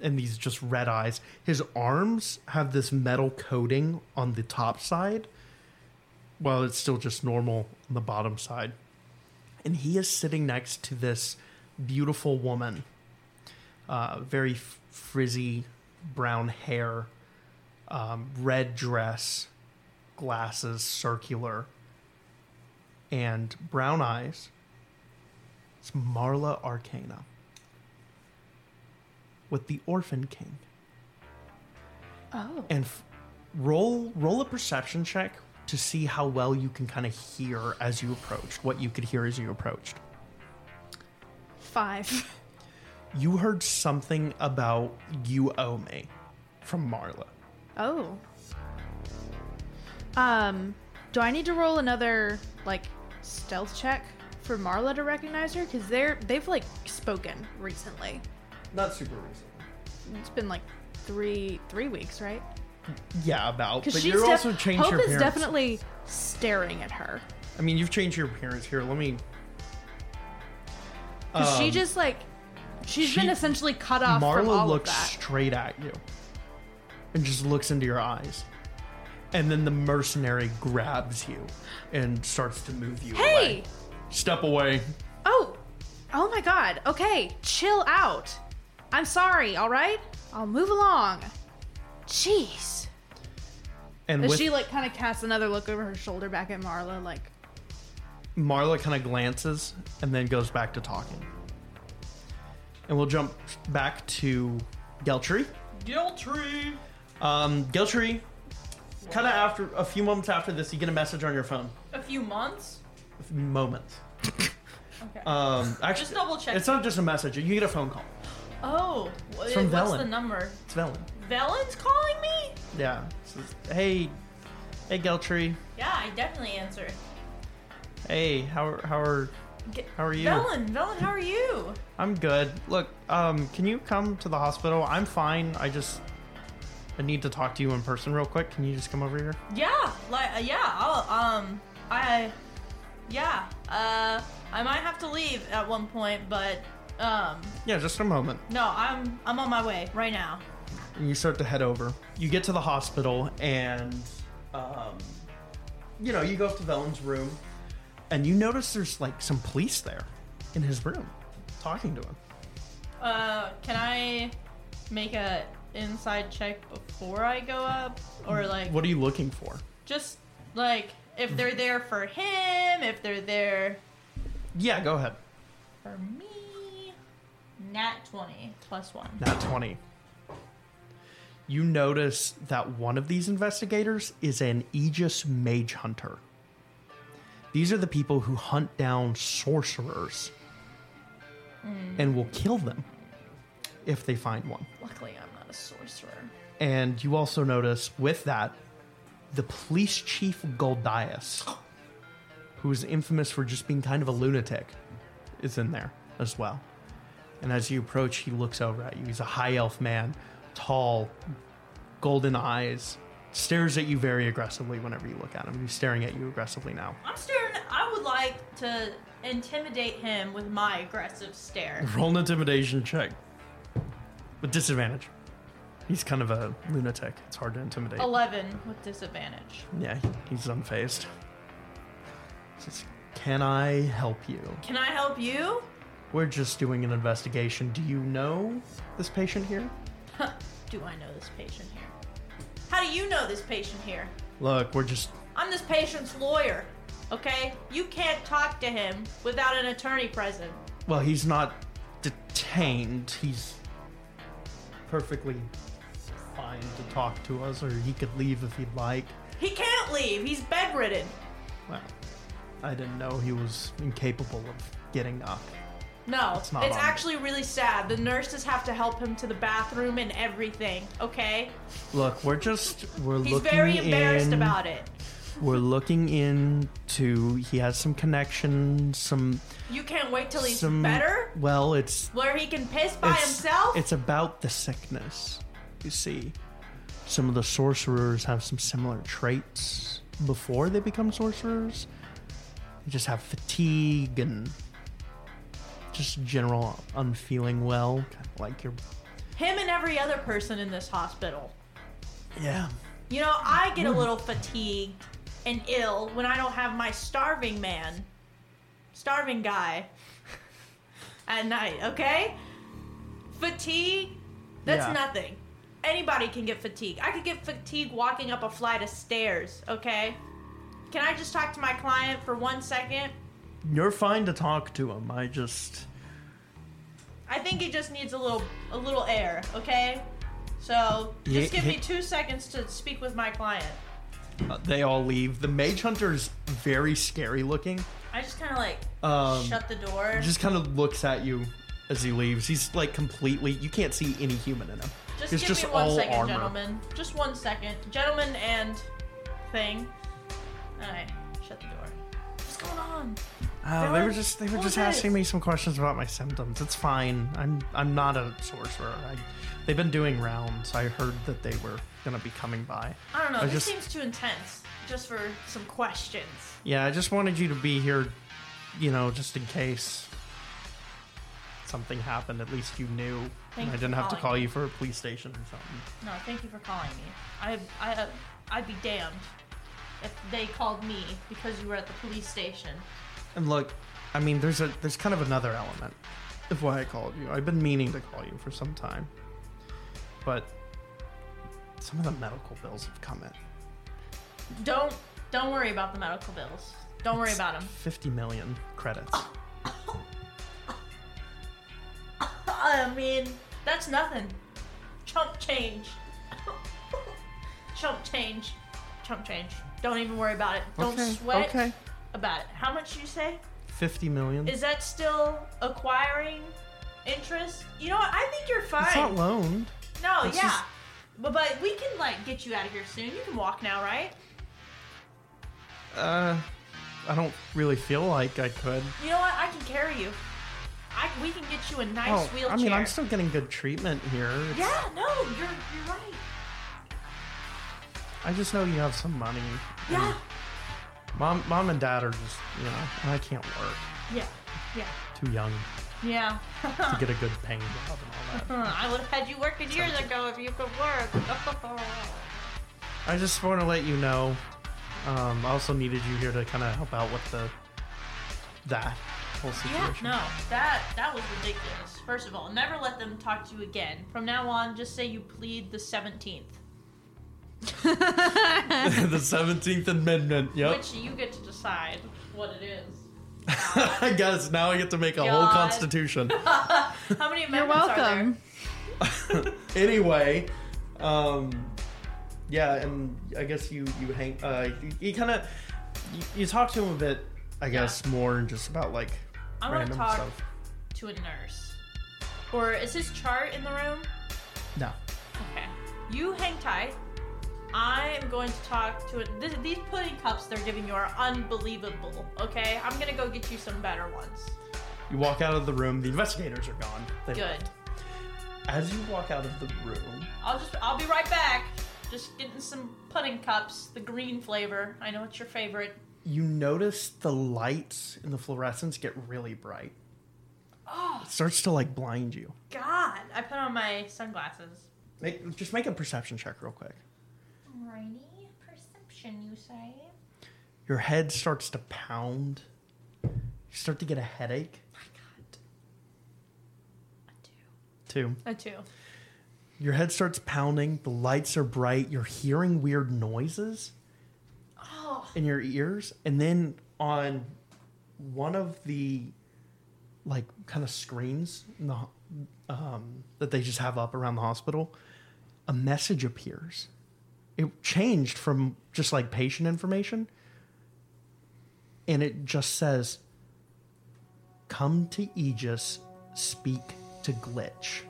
and these just red eyes. His arms have this metal coating on the top side, while it's still just normal on the bottom side. And he is sitting next to this beautiful woman, uh, very f- frizzy brown hair, um, red dress, glasses, circular, and brown eyes. It's Marla Arcana with the Orphan King. Oh. And f- roll roll a perception check to see how well you can kind of hear as you approached. What you could hear as you approached. Five. You heard something about you owe me from Marla. Oh. Um, do I need to roll another like stealth check for Marla to recognize her? Because they're they've like spoken recently. Not super recently. It's been like three three weeks, right? Yeah, about. Because But she's you're def- also changed Hope your is definitely staring at her I mean, you've changed your appearance here. Let me. because she Um, just like she's she- been essentially cut off from Marla all looks of that. straight at you and just looks into your eyes. And then the mercenary grabs you and starts to move you away. Hey! away. Step away. Oh, oh my God. Okay, chill out. I'm sorry. All right, I'll move along. Jeez. And Does with she like kind of casts another look over her shoulder back at Marla, like, Marla kind of glances and then goes back to talking. And we'll jump back to Geltry. Geltry. Um, Geltry, kind of after a few moments after this, you get a message on your phone. A few months. A few moments. Okay. Um, actually, Just double check. It's not just a message. You get a phone call. oh, wha- from what's Velen. the number? It's Velen. Velen's calling me? Yeah. Says, hey, hey, Geltry. Yeah, I definitely answer. Hey, how are how are how are you? Velen, Velen, how are you? I'm good. Look, um, can you come to the hospital? I'm fine. I just I need to talk to you in person real quick. Can you just come over here? Yeah, like uh, yeah, I'll um I yeah, uh I might have to leave at one point, but um Yeah, just a moment. no, I'm I'm on my way right now. And you start to head over. You get to the hospital, and um, you know you go up to Velen's room, and you notice there's like some police there in his room, talking to him. Uh can I make a insight check before I go up or like What are you looking for? just like if they're there for him, if they're there Yeah, go ahead. for me. Nat 20 plus 1. Nat 20. You notice that one of these investigators is an Aegis Mage Hunter. These are the people who hunt down sorcerers hmm. and will kill them if they find one. Luckily, I'm a sorcerer. And you also notice with that the police chief Goldias, who is infamous for just being kind of a lunatic, is in there as well. And as you approach, he looks over at you. He's a high elf man, tall, golden eyes, stares at you very aggressively whenever you look at him. He's staring at you aggressively now. I'm staring. I would like to intimidate him with my aggressive stare. Roll an intimidation check with disadvantage. He's kind of a lunatic. It's hard to intimidate. 11 with disadvantage. Yeah, he's unfazed. Says, Can I help you? Can I help you? We're just doing an investigation. Do you know this patient here? Do I know this patient here? How do you know this patient here? Look, we're just. I'm this patient's lawyer. Okay? You can't talk to him without an attorney present. Well, he's not detained. He's perfectly fine to talk to us, or he could leave if he'd like. He can't leave. He's bedridden. Well, I didn't know he was incapable of getting up. No, it's not me. actually really sad. The nurses have to help him to the bathroom and everything. Okay? Look, we're just we're He's looking He's very embarrassed in- about it. We're looking into. He has some connections, some You can't wait till he's some better, Well, it's where he can piss by it's, himself. It's about the sickness. You see, some of the sorcerers have some similar traits before they become sorcerers. They just have fatigue and just general unfeeling well, kind of like you're. Him and every other person in this hospital. Yeah. You know, I get a hmm. little fatigued and ill when I don't have my starving man, starving guy at night, okay? Fatigue, that's Yeah. nothing. Anybody can get fatigue. I could get fatigue walking up a flight of stairs, okay? Can I just talk to my client for one second? You're fine to talk to him. I just. I think he just needs a little a little air, okay? So just Yeah, give me two seconds to speak with my client. Uh, they all leave. The mage hunter's very scary looking. I just kind of like Um, shut the door. Just kind of looks at you as he leaves. He's like completely. You can't see any human in him. Just it's give just me one all second, armor. gentlemen. Just one second. Gentlemen and thing. Alright, shut the door. What's going on? Uh, they were just they were just asking me some questions about my symptoms. It's fine. I'm I'm not a sorcerer. I, they've been doing rounds. I heard that they were gonna be coming by. I don't know, I this just- seems too intense. Just for some questions. Yeah, I just wanted you to be here, you know, just in case something happened. At least you knew. Thank and I didn't have to call me. you for a police station or something. No, thank you for calling me. I, I, I'd be damned if they called me because you were at the police station. And look, I mean, there's a there's kind of another element of why I called you. I've been meaning to call you for some time, but some of the medical bills have come in. Don't, don't worry about the medical bills. Don't worry about them. Fifty million credits. I mean, that's nothing. Chump change. Chump change. Chump change. Don't even worry about it. Don't okay. sweat Okay. about it. How much did you say? Fifty million. Is that still acquiring interest? You know what? I think you're fine. It's not loaned. no, it's yeah. just- But, but we can like get you out of here soon. You can walk now, right? Uh, I don't really feel like I could. You know what? I can carry you. I we can get you a nice Well, wheelchair. I mean, I'm still getting good treatment here. It's- Yeah, no, you're you're right. I just know you have some money. Yeah, Mom, mom and dad are just, you know, I can't work. yeah, yeah, Too young yeah. to get a good paying job and all that. I would have had you working years ago if you could work. I just want to let you know. Um, I also needed you here to kind of help out with the that whole yeah, no, that that was ridiculous. First of all, never let them talk to you again. From now on, just say you plead the seventeenth, the Seventeenth Amendment. Yep. which you get to decide what it is. I guess now I get to make a whole constitution. How many You're amendments are there? welcome. anyway, um, yeah, and I guess you you hang uh you, you kind of you, you talk to him a bit, I guess, more just about like I want to talk stuff. to a nurse. Or is his chart in the room? No, Okay. You hang tight. I am going to talk to it. This, these pudding cups they're giving you are unbelievable. Okay, I'm gonna go get you some better ones. you walk out of the room. The investigators are gone. They Good. left. As you walk out of the room, I'll just I'll be right back. Just getting some pudding cups, the green flavor. I know it's your favorite. You notice the lights in the fluorescents get really bright. Oh It starts to like blind you. God! I put on my sunglasses. Make, just make a perception check real quick. Alrighty, perception, you say? Your head starts to pound. You start to get a headache. A two. Too. A two. Your head starts pounding. The lights are bright. You're hearing weird noises in your ears, and then on one of the like kind of screens the, um, that they just have up around the hospital, a message appears. It changed from just like patient information, and it just says, "Come to Aegis, speak to Glitch."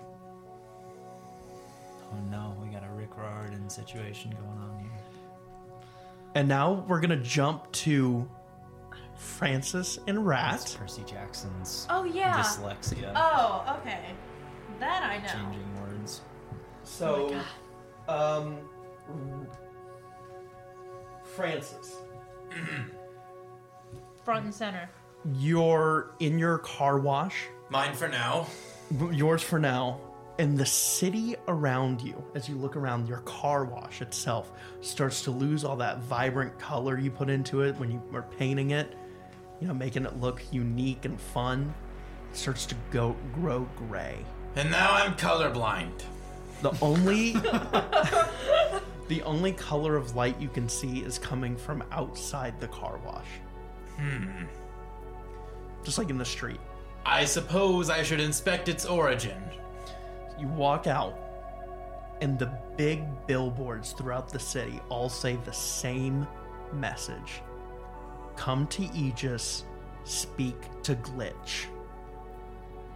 Oh no, we got a Rick Riordan situation going on here. And now we're gonna jump to Francis and That's Rat. Percy Jackson's oh yeah. dyslexia. Oh, okay. That I know. Changing words. So, um, Francis, Front and center. you're in your car wash, Mine for now. yours for now, and the city around you, as you look around, your car wash itself starts to lose all that vibrant color you put into it when you were painting it, you know, making it look unique and fun. It starts to go grow gray. And now I'm colorblind. The only the only color of light you can see is coming from outside the car wash. Hmm. Just like in the street. I suppose I should inspect its origin. You walk out and the big billboards throughout the city all say the same message. Come to Aegis, speak to Glitch.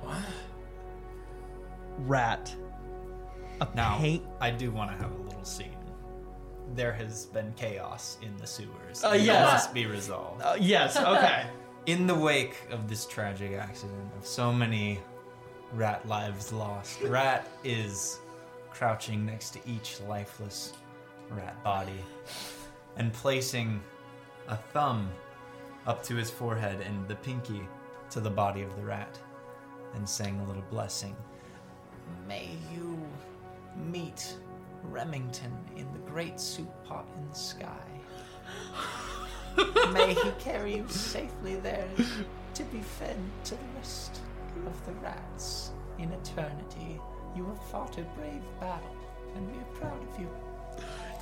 What? Rat. A Now, paint I do want to have a little scene. There has been chaos in the sewers. Uh, and yes. That must be resolved. Uh, yes, okay. In the wake of this tragic accident of so many rat lives lost, Rat is crouching next to each lifeless rat body and placing a thumb up to his forehead and the pinky to the body of the rat and saying a little blessing. May you meet Remington in the great soup pot in the sky. May he carry you safely there to be fed to the rest of the rats in eternity. You have fought a brave battle, and we are proud of you.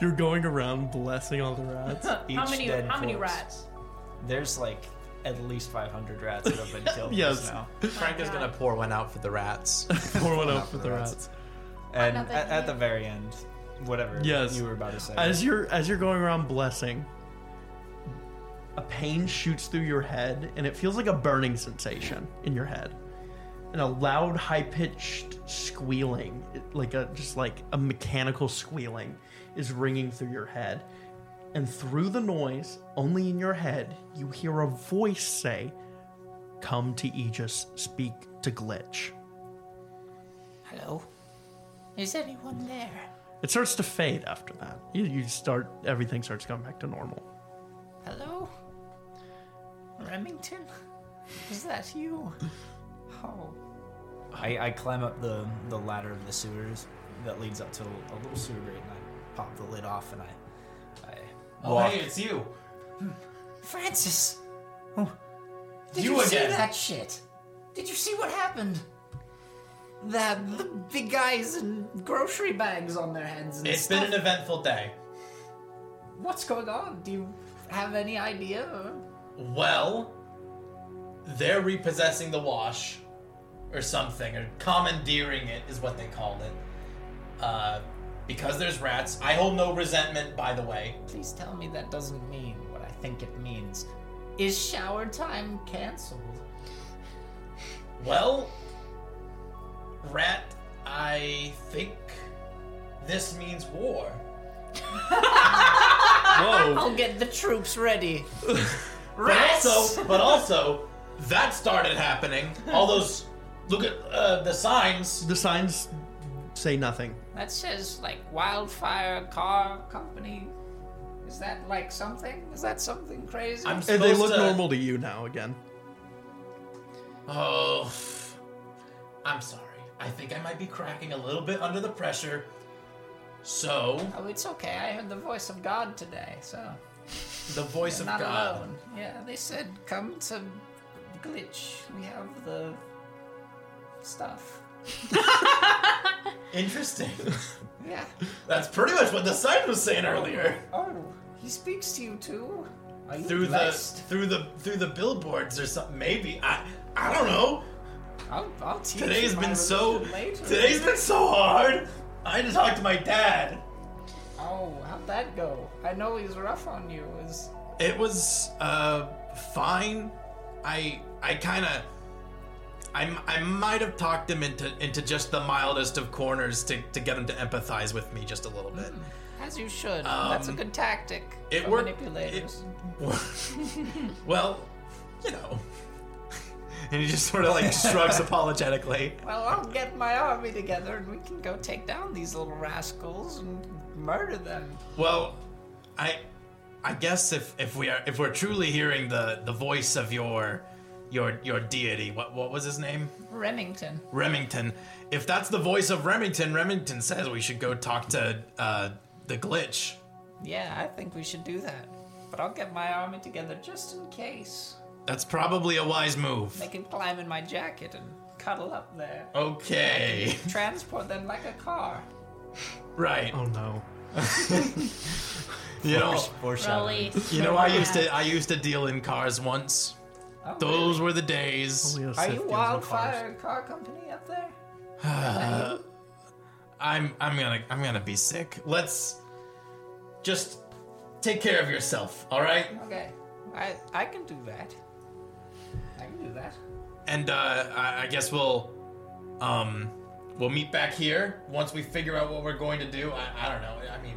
You're going around blessing all the rats. how many dead how many corpse. rats? There's like at least 500 rats that have been killed Yes. just now. Oh Frank is gonna pour one out for the rats. Pour one out for the rats. And at, that at the very end, whatever Yes. you were about to say. As you're as you're going around blessing, a pain shoots through your head, and it feels like a burning sensation in your head. And a loud, high pitched squealing, like a just like a mechanical squealing, is ringing through your head. And through the noise, only in your head, you hear a voice say, Come to Aegis, speak to Glitch. Hello? Is anyone there? It starts to fade after that. You, you start, everything starts going back to normal. Hello? Remington? Is that you? Oh. I, I climb up the, the ladder of the sewers that leads up to a little sewer grate, and I pop the lid off, and I, I Oh, walk. hey, it's you. Hmm. Francis! Oh. Did You you, see again. that shit? Did you see what happened? That the big guys in grocery bags on their heads and It's stuff. been an eventful day. What's going on? Do you have any idea? Well, they're repossessing the wash, or something, or commandeering it is what they called it. Uh, because there's rats. I hold no resentment, by the way. Please tell me that doesn't mean what I think it means. Is shower time canceled? Well, rat, I think this means war. Whoa! I'll get the troops ready. But Rats! also, but also, that started happening. All those, look at uh, the signs. the signs say nothing. That says like wildfire car company. Is that like something? Is that something crazy? I'm And supposed they look to, normal to you now again. Oh, I'm sorry. I think I might be cracking a little bit under the pressure. So, Oh, it's okay. I heard the voice of God today, so the voice you're of not God. alone. Yeah, they said come to Glitch. We have the stuff. Interesting. Yeah. That's pretty much what the sign was saying earlier. Oh, he speaks to you too. Are you Through blessed? the through the through the billboards or something. Maybe I I don't know. I'll, I'll teach Today's you my been so religion later. today's been so hard. I had to talk to my dad. Oh, how'd that go? I know he's rough on you. Is It was uh fine. I I kind of I, I might have talked him into into just the mildest of corners to, to get him to empathize with me just a little bit. as you should. That's a Um, good tactic It for worked. manipulators. it- well, you know. And he just sort of like shrugs apologetically. Well, I'll get my army together and we can go take down these little rascals and murder them. Well, I I guess if if we are if we're truly hearing the the voice of your your your deity, what what was his name? Remington. Remington. If that's the voice of Remington, Remington says we should go talk to uh, the glitch. Yeah, I think we should do that. But I'll get my army together just in case. That's probably a wise move. They can climb in my jacket and cuddle up there. Okay. Transport them like a car. Right. Oh no. You know, Release. you know, I used to I used to deal in cars once. Oh, Those were the days. Are you Wildfire Car Company up there? I'm I'm gonna I'm gonna be sick. Let's just take care of yourself, all right? Okay. I I can do that. I can do that. And uh, I, I guess we'll um we'll meet back here once we figure out what we're going to do. I, I don't know. I mean,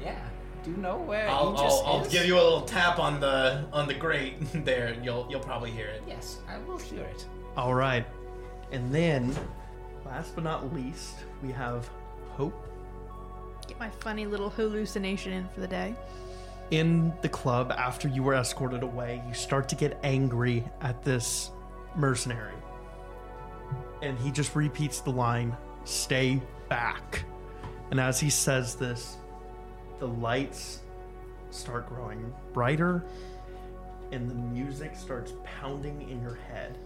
Yeah. Do you know where I'll, Aegis I'll, I'll is? give you a little tap on the on the grate there. and You'll you'll probably hear it. Yes, I will hear it. All right. And then, last but not least, we have Hope Get my funny little hallucination in for the day. in the club after you were escorted away. You start to get angry at this mercenary. And he just repeats the line, stay back. And as he says this, the lights start growing brighter and the music starts pounding in your head.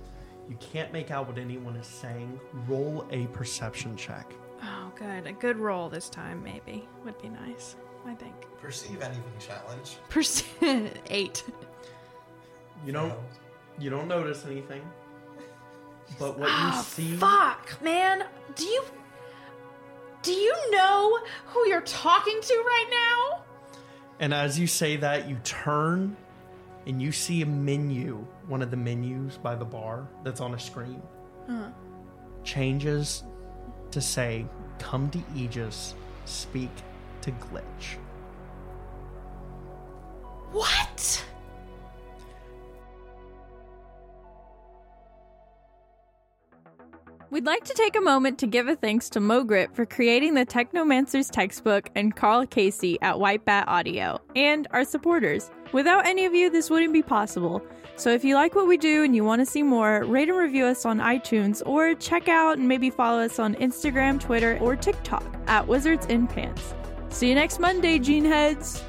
You can't make out what anyone is saying. Roll a perception check. Oh, good. A good roll this time, maybe. Would be nice, I think. Perceive anything challenge. Percent eight. You don't you don't notice anything. But what you Oh, see fuck, man. Do you do you know who you're talking to right now? And as you say that, you turn and you see a menu, one of the menus by the bar that's on a screen. changes to say, Come to Aegis, speak to Glitch. What? We'd like to take a moment to give a thanks to Mogrit for creating the Technomancer's textbook and Karl Casey at White Bat Audio, and our supporters. Without any of you, this wouldn't be possible. So if you like what we do and you want to see more, rate and review us on iTunes or check out and maybe follow us on Instagram, Twitter, or TikTok at Wizards in Pants. See you next Monday, Gene Heads!